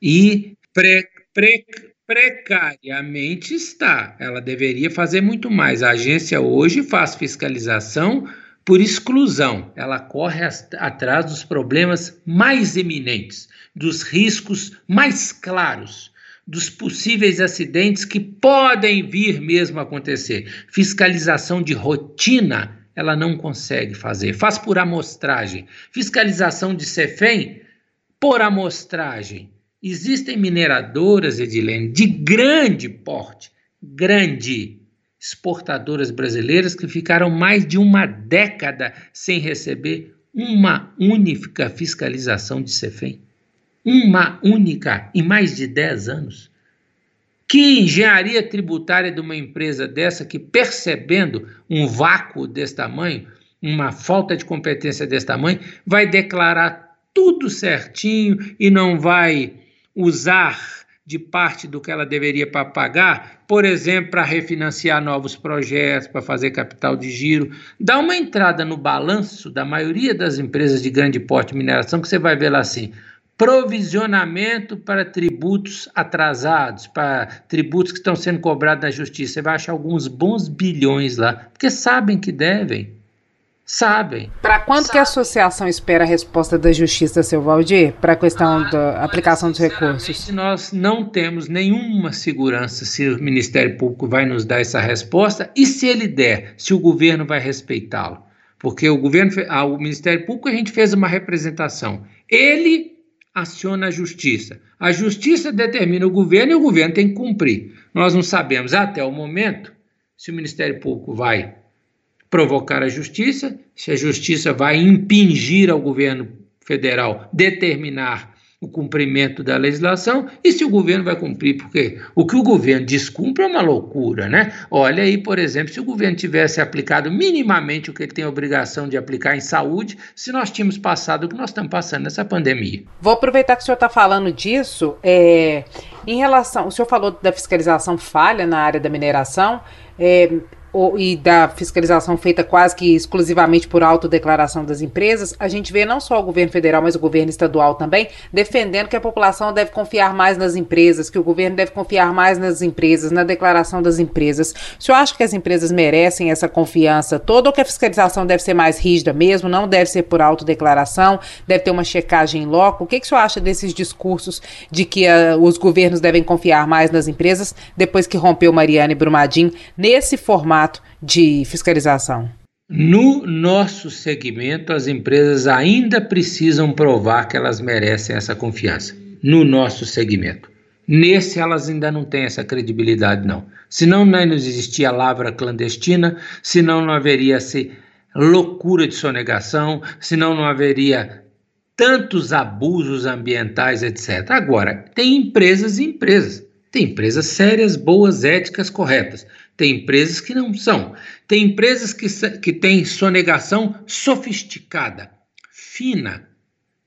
S3: E pre, pre, precariamente está. Ela deveria fazer muito mais. A agência hoje faz fiscalização por exclusão. Ela corre atrás dos problemas mais eminentes, dos riscos mais claros, dos possíveis acidentes que podem vir mesmo acontecer. Fiscalização de rotina ela não consegue fazer. Faz por amostragem. Fiscalização de CEFEM por amostragem. Existem mineradoras, Edilene, de grande porte, grande, exportadoras brasileiras que ficaram mais de uma década sem receber uma única fiscalização de CEFEM. Uma única, em mais de 10 anos. Que engenharia tributária de uma empresa dessa que, percebendo um vácuo desse tamanho, uma falta de competência desse tamanho, vai declarar tudo certinho e não vai usar de parte do que ela deveria para pagar, por exemplo, para refinanciar novos projetos, para fazer capital de giro. Dá uma entrada no balanço da maioria das empresas de grande porte de mineração que você vai ver lá assim: provisionamento para tributos atrasados, para tributos que estão sendo cobrados na justiça. Você vai achar alguns bons bilhões lá, porque sabem que devem sabem.
S2: Para quando
S3: sabem.
S2: que a associação espera a resposta da justiça, seu Valdir, para a questão ah, da aplicação dos recursos?
S3: Nós não temos nenhuma segurança se o Ministério Público vai nos dar essa resposta e se ele der, se o governo vai respeitá-lo. Porque o governo, ah, o Ministério Público a gente fez uma representação. Ele aciona a justiça. A justiça determina o governo e o governo tem que cumprir. Nós não sabemos até o momento se o Ministério Público vai provocar a justiça, se a justiça vai impingir ao governo federal determinar o cumprimento da legislação e se o governo vai cumprir, porque o que o governo descumpre é uma loucura, né? Olha aí, por exemplo, se o governo tivesse aplicado minimamente o que ele tem obrigação de aplicar em saúde, se nós tínhamos passado o que nós estamos passando nessa pandemia.
S2: Vou aproveitar que o senhor está falando disso, é, em relação, o senhor falou da fiscalização falha na área da mineração, é, e da fiscalização feita quase que exclusivamente por autodeclaração das empresas, a gente vê não só o governo federal, mas o governo estadual também, defendendo que a população deve confiar mais nas empresas, que o governo deve confiar mais nas empresas, na declaração das empresas. O senhor acha que as empresas merecem essa confiança toda ou que a fiscalização deve ser mais rígida mesmo, não deve ser por autodeclaração, deve ter uma checagem em loco? O que, que o senhor acha desses discursos de que uh, os governos devem confiar mais nas empresas depois que rompeu Mariana e Brumadinho nesse formato? Formato de fiscalização?
S3: No nosso segmento, as empresas ainda precisam provar que elas merecem essa confiança. No nosso segmento. Nesse, elas ainda não têm essa credibilidade, não. Senão não existia lavra clandestina, senão não haveria essa loucura de sonegação, senão não haveria tantos abusos ambientais, etc. Agora, tem empresas e empresas. Tem empresas sérias, boas, éticas, corretas. Tem empresas que não são. Tem empresas que, que têm sonegação sofisticada, fina.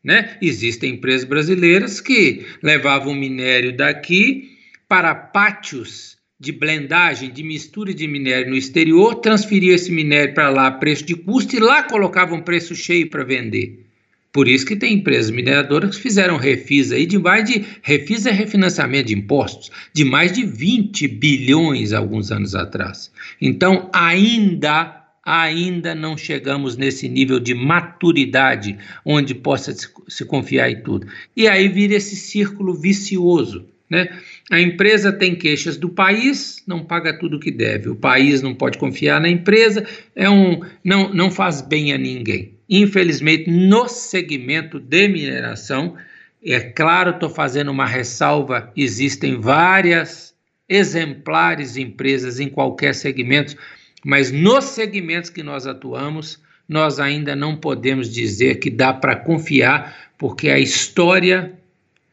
S3: Né? Existem empresas brasileiras que levavam minério daqui para pátios de blendagem, de mistura de minério no exterior, transferiam esse minério para lá a preço de custo e lá colocavam preço cheio para vender. Por isso que tem empresas mineradoras que fizeram refis aí de mais de refis é refinanciamento de impostos de mais de 20 bilhões alguns anos atrás. Então, ainda ainda não chegamos nesse nível de maturidade onde possa se, confiar em tudo. E aí vira esse círculo vicioso, né? A empresa tem queixas do país, não paga tudo o que deve. O país não pode confiar na empresa, é um não, não faz bem a ninguém. Infelizmente, no segmento de mineração, É claro, estou fazendo uma ressalva: existem várias exemplares empresas em qualquer segmento, mas nos segmentos que nós atuamos, nós ainda não podemos dizer que dá para confiar, porque a história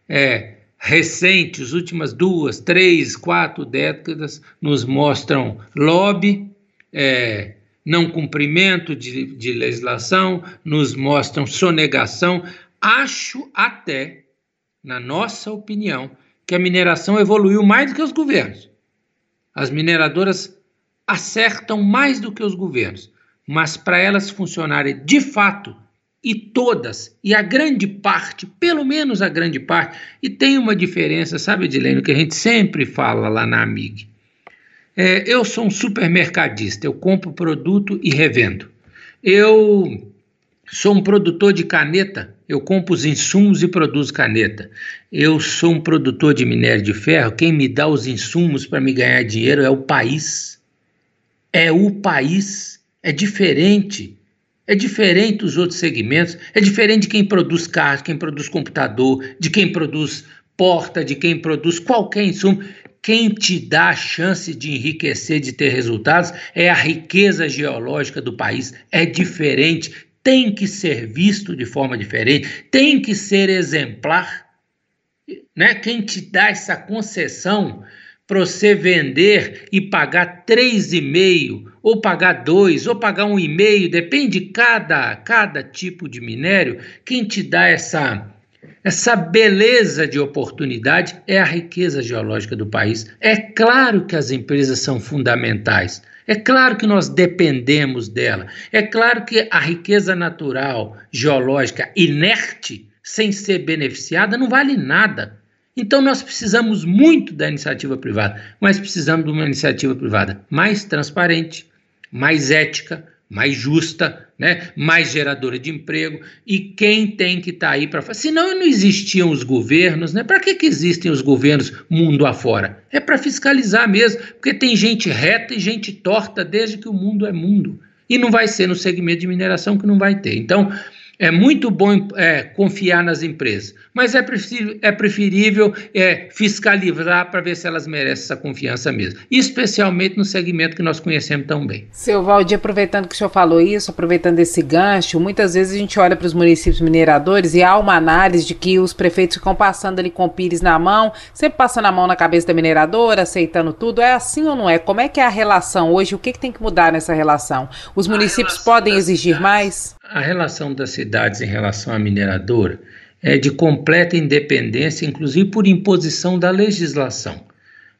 S3: é recente, as últimas duas, três, quatro décadas, nos mostram lobby, é, não cumprimento de, de legislação, nos mostram sonegação. Acho até, na nossa opinião, que a mineração evoluiu mais do que os governos. As mineradoras acertam mais do que os governos, mas para elas funcionarem de fato e todas, e a grande parte, pelo menos a grande parte, e tem uma diferença, sabe, Edilene, que a gente sempre fala lá na AMIG. É, eu sou um supermercadista, eu compro produto e revendo. Eu sou um produtor de caneta, eu compro os insumos e produzo caneta. Eu sou um produtor de minério de ferro, quem me dá os insumos para me ganhar dinheiro é o país. É o país, é diferente. É diferente dos outros segmentos, é diferente de quem produz carro, quem produz computador, de quem produz porta, de quem produz qualquer insumo. Quem te dá a chance de enriquecer, de ter resultados, é a riqueza geológica do país. É diferente, tem que ser visto de forma diferente, tem que ser exemplar. Né? Quem te dá essa concessão para você vender e pagar 3,5, ou pagar 2, ou pagar 1,5, depende de cada, cada tipo de minério, quem te dá essa, essa beleza de oportunidade é a riqueza geológica do país. É claro que as empresas são fundamentais. É claro que nós dependemos dela. É claro que a riqueza natural, geológica, inerte, sem ser beneficiada, não vale nada. Então nós precisamos muito da iniciativa privada, mas precisamos de uma iniciativa privada mais transparente, mais ética, mais justa, né? mais geradora de emprego. E quem tem que estar tá aí para fazer? Senão não existiam os governos, né? Para que, que existem os governos mundo afora? É para fiscalizar mesmo, porque tem gente reta e gente torta desde que o mundo é mundo. E não vai ser no segmento de mineração que não vai ter. Então, é muito bom é, confiar nas empresas, mas é preferível, é preferível é, fiscalizar para ver se elas merecem essa confiança mesmo, especialmente no segmento que nós conhecemos tão bem.
S2: Seu Valdir, aproveitando que o senhor falou isso, aproveitando esse gancho, muitas vezes a gente olha para os municípios mineradores e há uma análise de que os prefeitos ficam passando ali com o pires na mão, sempre passando a mão na cabeça da mineradora, aceitando tudo. É assim ou não é? Como é que é a relação hoje? O que, que tem que mudar nessa relação? Os municípios podem exigir mais?
S3: A relação das cidades em relação à mineradora é de completa independência, inclusive por imposição da legislação.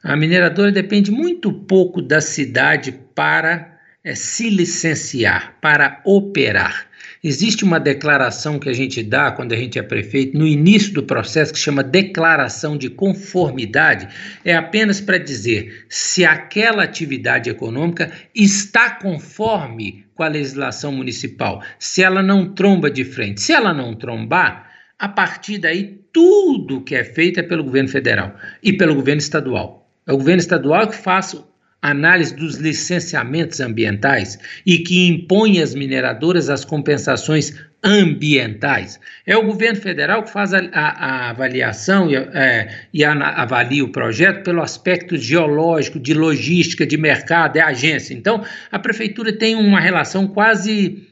S3: A mineradora depende muito pouco da cidade para é, se licenciar, para operar. Existe uma declaração que a gente dá quando a gente é prefeito no início do processo que chama declaração de conformidade, é apenas para dizer se aquela atividade econômica está conforme com a legislação municipal, se ela não tromba de frente. Se ela não trombar, a partir daí tudo que é feito é pelo governo federal e pelo governo estadual. É o governo estadual que faz análise dos licenciamentos ambientais e que impõe às mineradoras as compensações ambientais. É o governo federal que faz a, a, a avaliação e, é, e a, avalia o projeto pelo aspecto geológico, de logística, de mercado, é agência. Então, a prefeitura tem uma relação quase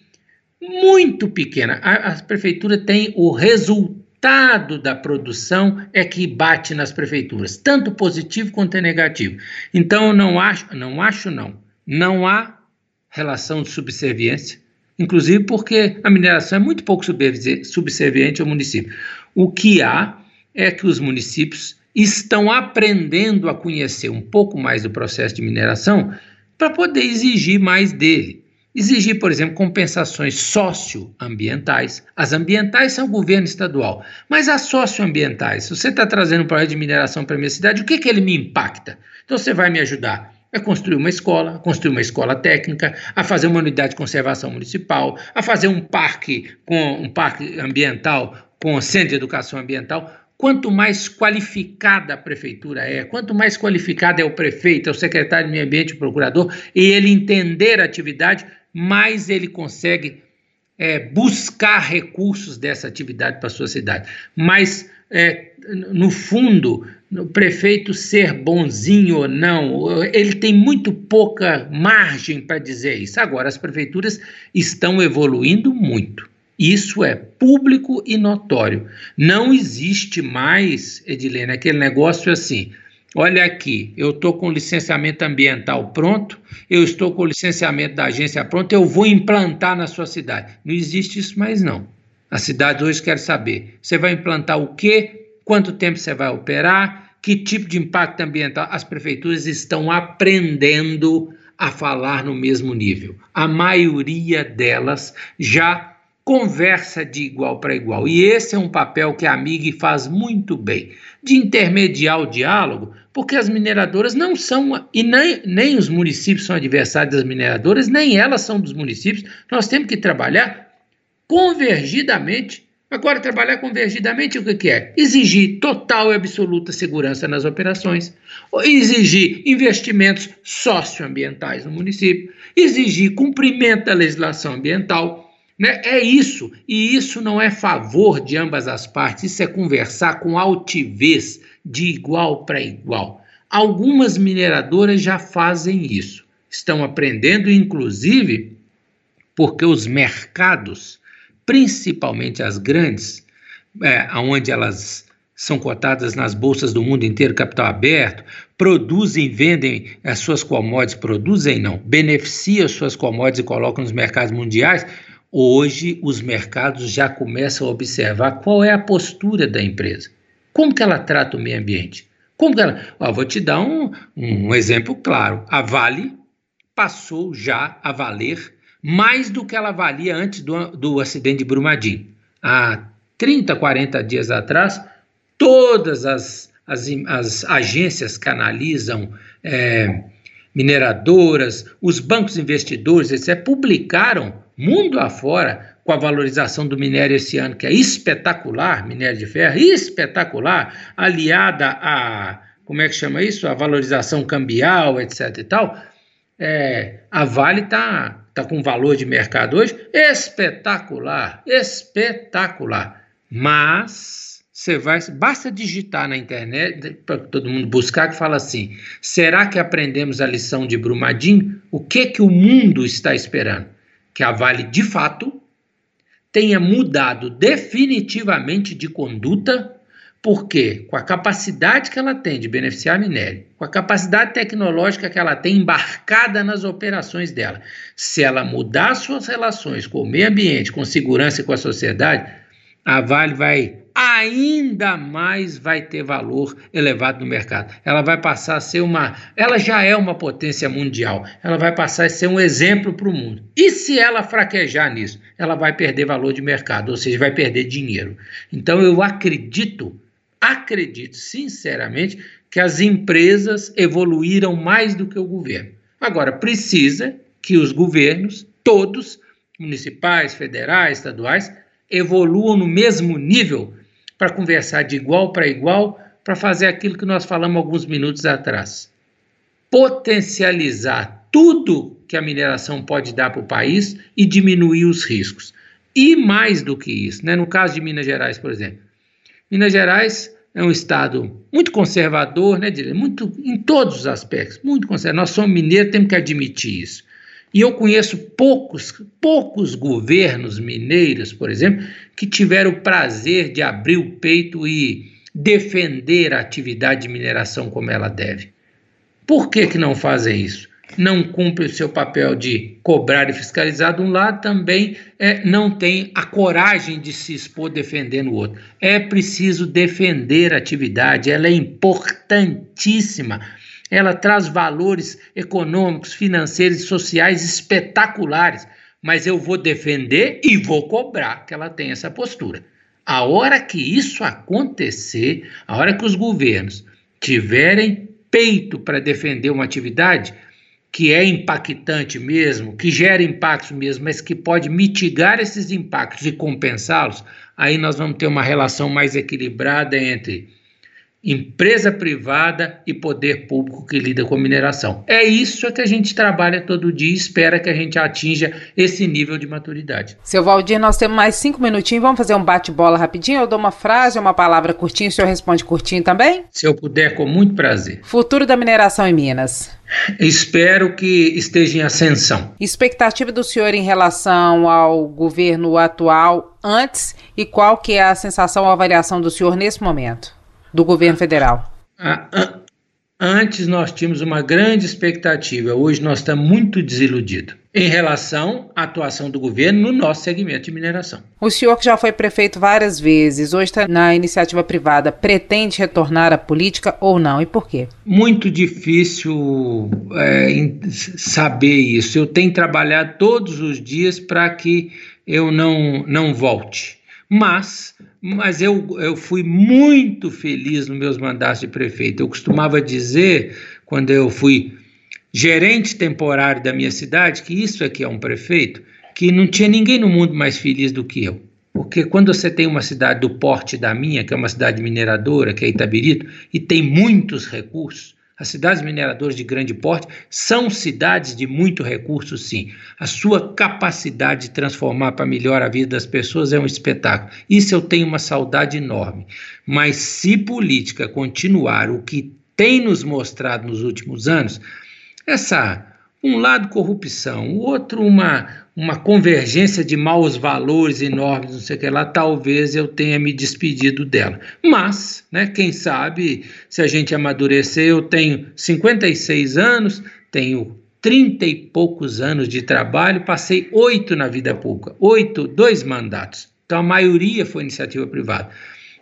S3: muito pequena. A, a prefeitura tem o resultado resultado da produção é que bate nas prefeituras, tanto positivo quanto negativo. Então, não acho, não acho não, não há relação de subserviência, inclusive porque a mineração é muito pouco subserviente ao município. O que há é que os municípios estão aprendendo a conhecer um pouco mais do processo de mineração para poder exigir mais dele. Exigir, por exemplo, compensações socioambientais. As ambientais são o governo estadual, mas as socioambientais, se você está trazendo um projeto de mineração para a minha cidade, o que, que ele me impacta? Então você vai me ajudar a construir uma escola, a construir uma escola técnica, a fazer uma unidade de conservação municipal, a fazer um parque com um parque ambiental com centro de educação ambiental. Quanto mais qualificada a prefeitura é, quanto mais qualificado é o prefeito, é o secretário de meio ambiente, o procurador, e ele entender a atividade, mais ele consegue é, buscar recursos dessa atividade para a sua cidade. Mas é, no fundo, o prefeito ser bonzinho ou não, ele tem muito pouca margem para dizer isso. Agora, as prefeituras estão evoluindo muito. Isso é público e notório. Não existe mais, Edilene, aquele negócio assim. Olha aqui, eu estou com licenciamento ambiental pronto, eu estou com licenciamento da agência pronto, eu vou implantar na sua cidade. Não existe isso mais, não. A cidade hoje quer saber: você vai implantar o quê? Quanto tempo você vai operar? Que tipo de impacto ambiental? As prefeituras estão aprendendo a falar no mesmo nível. A maioria delas já conversa de igual para igual. E esse é um papel que a MIG faz muito bem, de intermediar o diálogo, porque as mineradoras não são, e nem, nem os municípios são adversários das mineradoras, nem elas são dos municípios. Nós temos que trabalhar convergidamente. Agora, trabalhar convergidamente o que, que é? Exigir total e absoluta segurança nas operações, exigir investimentos socioambientais no município, exigir cumprimento da legislação ambiental. Né? É isso, e isso não é favor de ambas as partes, isso é conversar com altivez, de igual para igual. Algumas mineradoras já fazem isso, estão aprendendo, inclusive, porque os mercados principalmente as grandes, é, onde elas são cotadas nas bolsas do mundo inteiro, capital aberto, produzem, vendem as suas commodities, produzem não, beneficiam suas commodities e colocam nos mercados mundiais. Hoje os mercados já começam a observar qual é a postura da empresa, como que ela trata o meio ambiente, como que ela. Ó, vou te dar um, um exemplo claro. A Vale passou já a valer mais do que ela valia antes do, do acidente de Brumadinho. Há 30, 40 dias atrás, todas as, as, as agências canalizam é, mineradoras, os bancos investidores, etc., publicaram mundo afora com a valorização do minério esse ano, que é espetacular, minério de ferro, espetacular, aliada a, como é que chama isso? A valorização cambial, etc. e tal. É, a Vale está está com valor de mercado hoje espetacular, espetacular. Mas você vai, basta digitar na internet para todo mundo buscar que fala assim: será que aprendemos a lição de Brumadinho? O que que o mundo está esperando? Que a Vale de fato tenha mudado definitivamente de conduta porque, com a capacidade que ela tem de beneficiar minério, com a capacidade tecnológica que ela tem embarcada nas operações dela, se ela mudar suas relações com o meio ambiente, com segurança e com a sociedade, a Vale vai ainda mais vai ter valor elevado no mercado. Ela vai passar a ser uma, ela já é uma potência mundial. Ela vai passar a ser um exemplo para o mundo. E se ela fraquejar nisso, ela vai perder valor de mercado, ou seja, vai perder dinheiro. Então eu acredito acredito sinceramente que as empresas evoluíram mais do que o governo. Agora, precisa que os governos, todos, municipais, federais, estaduais, evoluam no mesmo nível para conversar de igual para igual, para fazer aquilo que nós falamos alguns minutos atrás. Potencializar tudo que a mineração pode dar para o país e diminuir os riscos. E mais do que isso, né? no caso de Minas Gerais, por exemplo, Minas Gerais é um estado muito conservador, né, muito em todos os aspectos, muito conservador. Nós somos mineiros, temos que admitir isso. E eu conheço poucos, poucos governos mineiros, por exemplo, que tiveram o prazer de abrir o peito e defender a atividade de mineração como ela deve. Por que, que não fazem isso? não cumpre o seu papel de cobrar e fiscalizar de um lado, também é, não tem a coragem de se expor defendendo o outro. É preciso defender a atividade, ela é importantíssima. Ela traz valores econômicos, financeiros e sociais espetaculares, mas eu vou defender e vou cobrar que ela tenha essa postura. A hora que isso acontecer, a hora que os governos tiverem peito para defender uma atividade, que é impactante mesmo, que gera impactos mesmo, mas que pode mitigar esses impactos e compensá-los, aí nós vamos ter uma relação mais equilibrada entre empresa privada e poder público que lida com mineração. É isso que a gente trabalha todo dia e espera que a gente atinja esse nível de maturidade.
S2: Seu Valdir, nós temos mais cinco minutinhos, vamos fazer um bate-bola rapidinho? Eu dou uma frase, uma palavra curtinha, o senhor responde curtinho também?
S3: Se eu puder, com muito prazer.
S2: Futuro da mineração em Minas.
S3: Espero que esteja em ascensão.
S2: Expectativa do senhor em relação ao governo atual antes e qual que é a sensação ou avaliação do senhor nesse momento? Do governo federal?
S3: Antes nós tínhamos uma grande expectativa, hoje nós estamos muito desiludidos em relação à atuação do governo no nosso segmento de mineração.
S2: O senhor que já foi prefeito várias vezes, hoje está na iniciativa privada, pretende retornar à política ou não? E por quê?
S3: Muito difícil é, saber isso. Eu tenho trabalhado todos os dias para que eu não, não volte. Mas mas eu, eu fui muito feliz nos meus mandatos de prefeito. Eu costumava dizer, quando eu fui gerente temporário da minha cidade, que isso aqui é um prefeito, que não tinha ninguém no mundo mais feliz do que eu. Porque quando você tem uma cidade do porte da minha, que é uma cidade mineradora, que é Itabirito, e tem muitos recursos, as cidades mineradoras de grande porte são cidades de muito recurso, sim. A sua capacidade de transformar para melhor a vida das pessoas é um espetáculo. Isso eu tenho uma saudade enorme. Mas se política continuar o que tem nos mostrado nos últimos anos, essa um lado corrupção, o outro uma, uma convergência de maus valores enormes, não sei o que lá, talvez eu tenha me despedido dela. Mas, né, quem sabe, se a gente amadurecer, eu tenho 56 anos, tenho 30 e poucos anos de trabalho, passei oito na vida pública, oito, dois mandatos. Então a maioria foi iniciativa privada.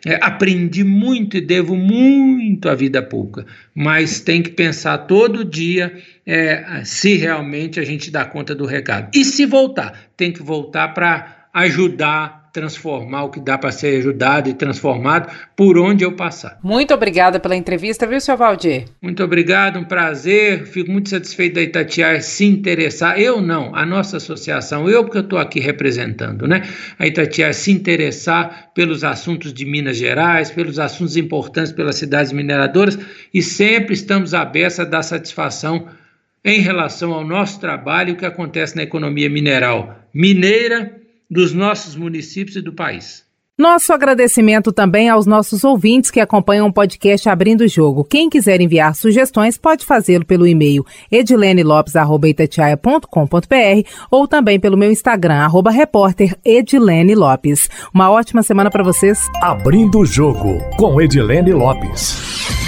S3: É, aprendi muito e devo muito à vida pública, mas tem que pensar todo dia é, se realmente a gente dá conta do recado. E se voltar, tem que voltar para ajudar transformar o que dá para ser ajudado e transformado por onde eu passar.
S2: Muito obrigada pela entrevista, viu, seu Valdir?
S3: Muito obrigado, um prazer. Fico muito satisfeito da Itatiaia se interessar. Eu não, a nossa associação, eu porque eu estou aqui representando, né? A Itatiaia se interessar pelos assuntos de Minas Gerais, pelos assuntos importantes pelas cidades mineradoras e sempre estamos abertos a dar satisfação em relação ao nosso trabalho e o que acontece na economia mineral mineira dos nossos municípios e do país.
S2: Nosso agradecimento também aos nossos ouvintes que acompanham o podcast Abrindo o Jogo. Quem quiser enviar sugestões pode fazê-lo pelo e-mail edilenelopes.com.br ou também pelo meu Instagram, arroba repórter Edilene Lopes. Uma ótima semana para vocês.
S1: Abrindo o Jogo com Edilene Lopes.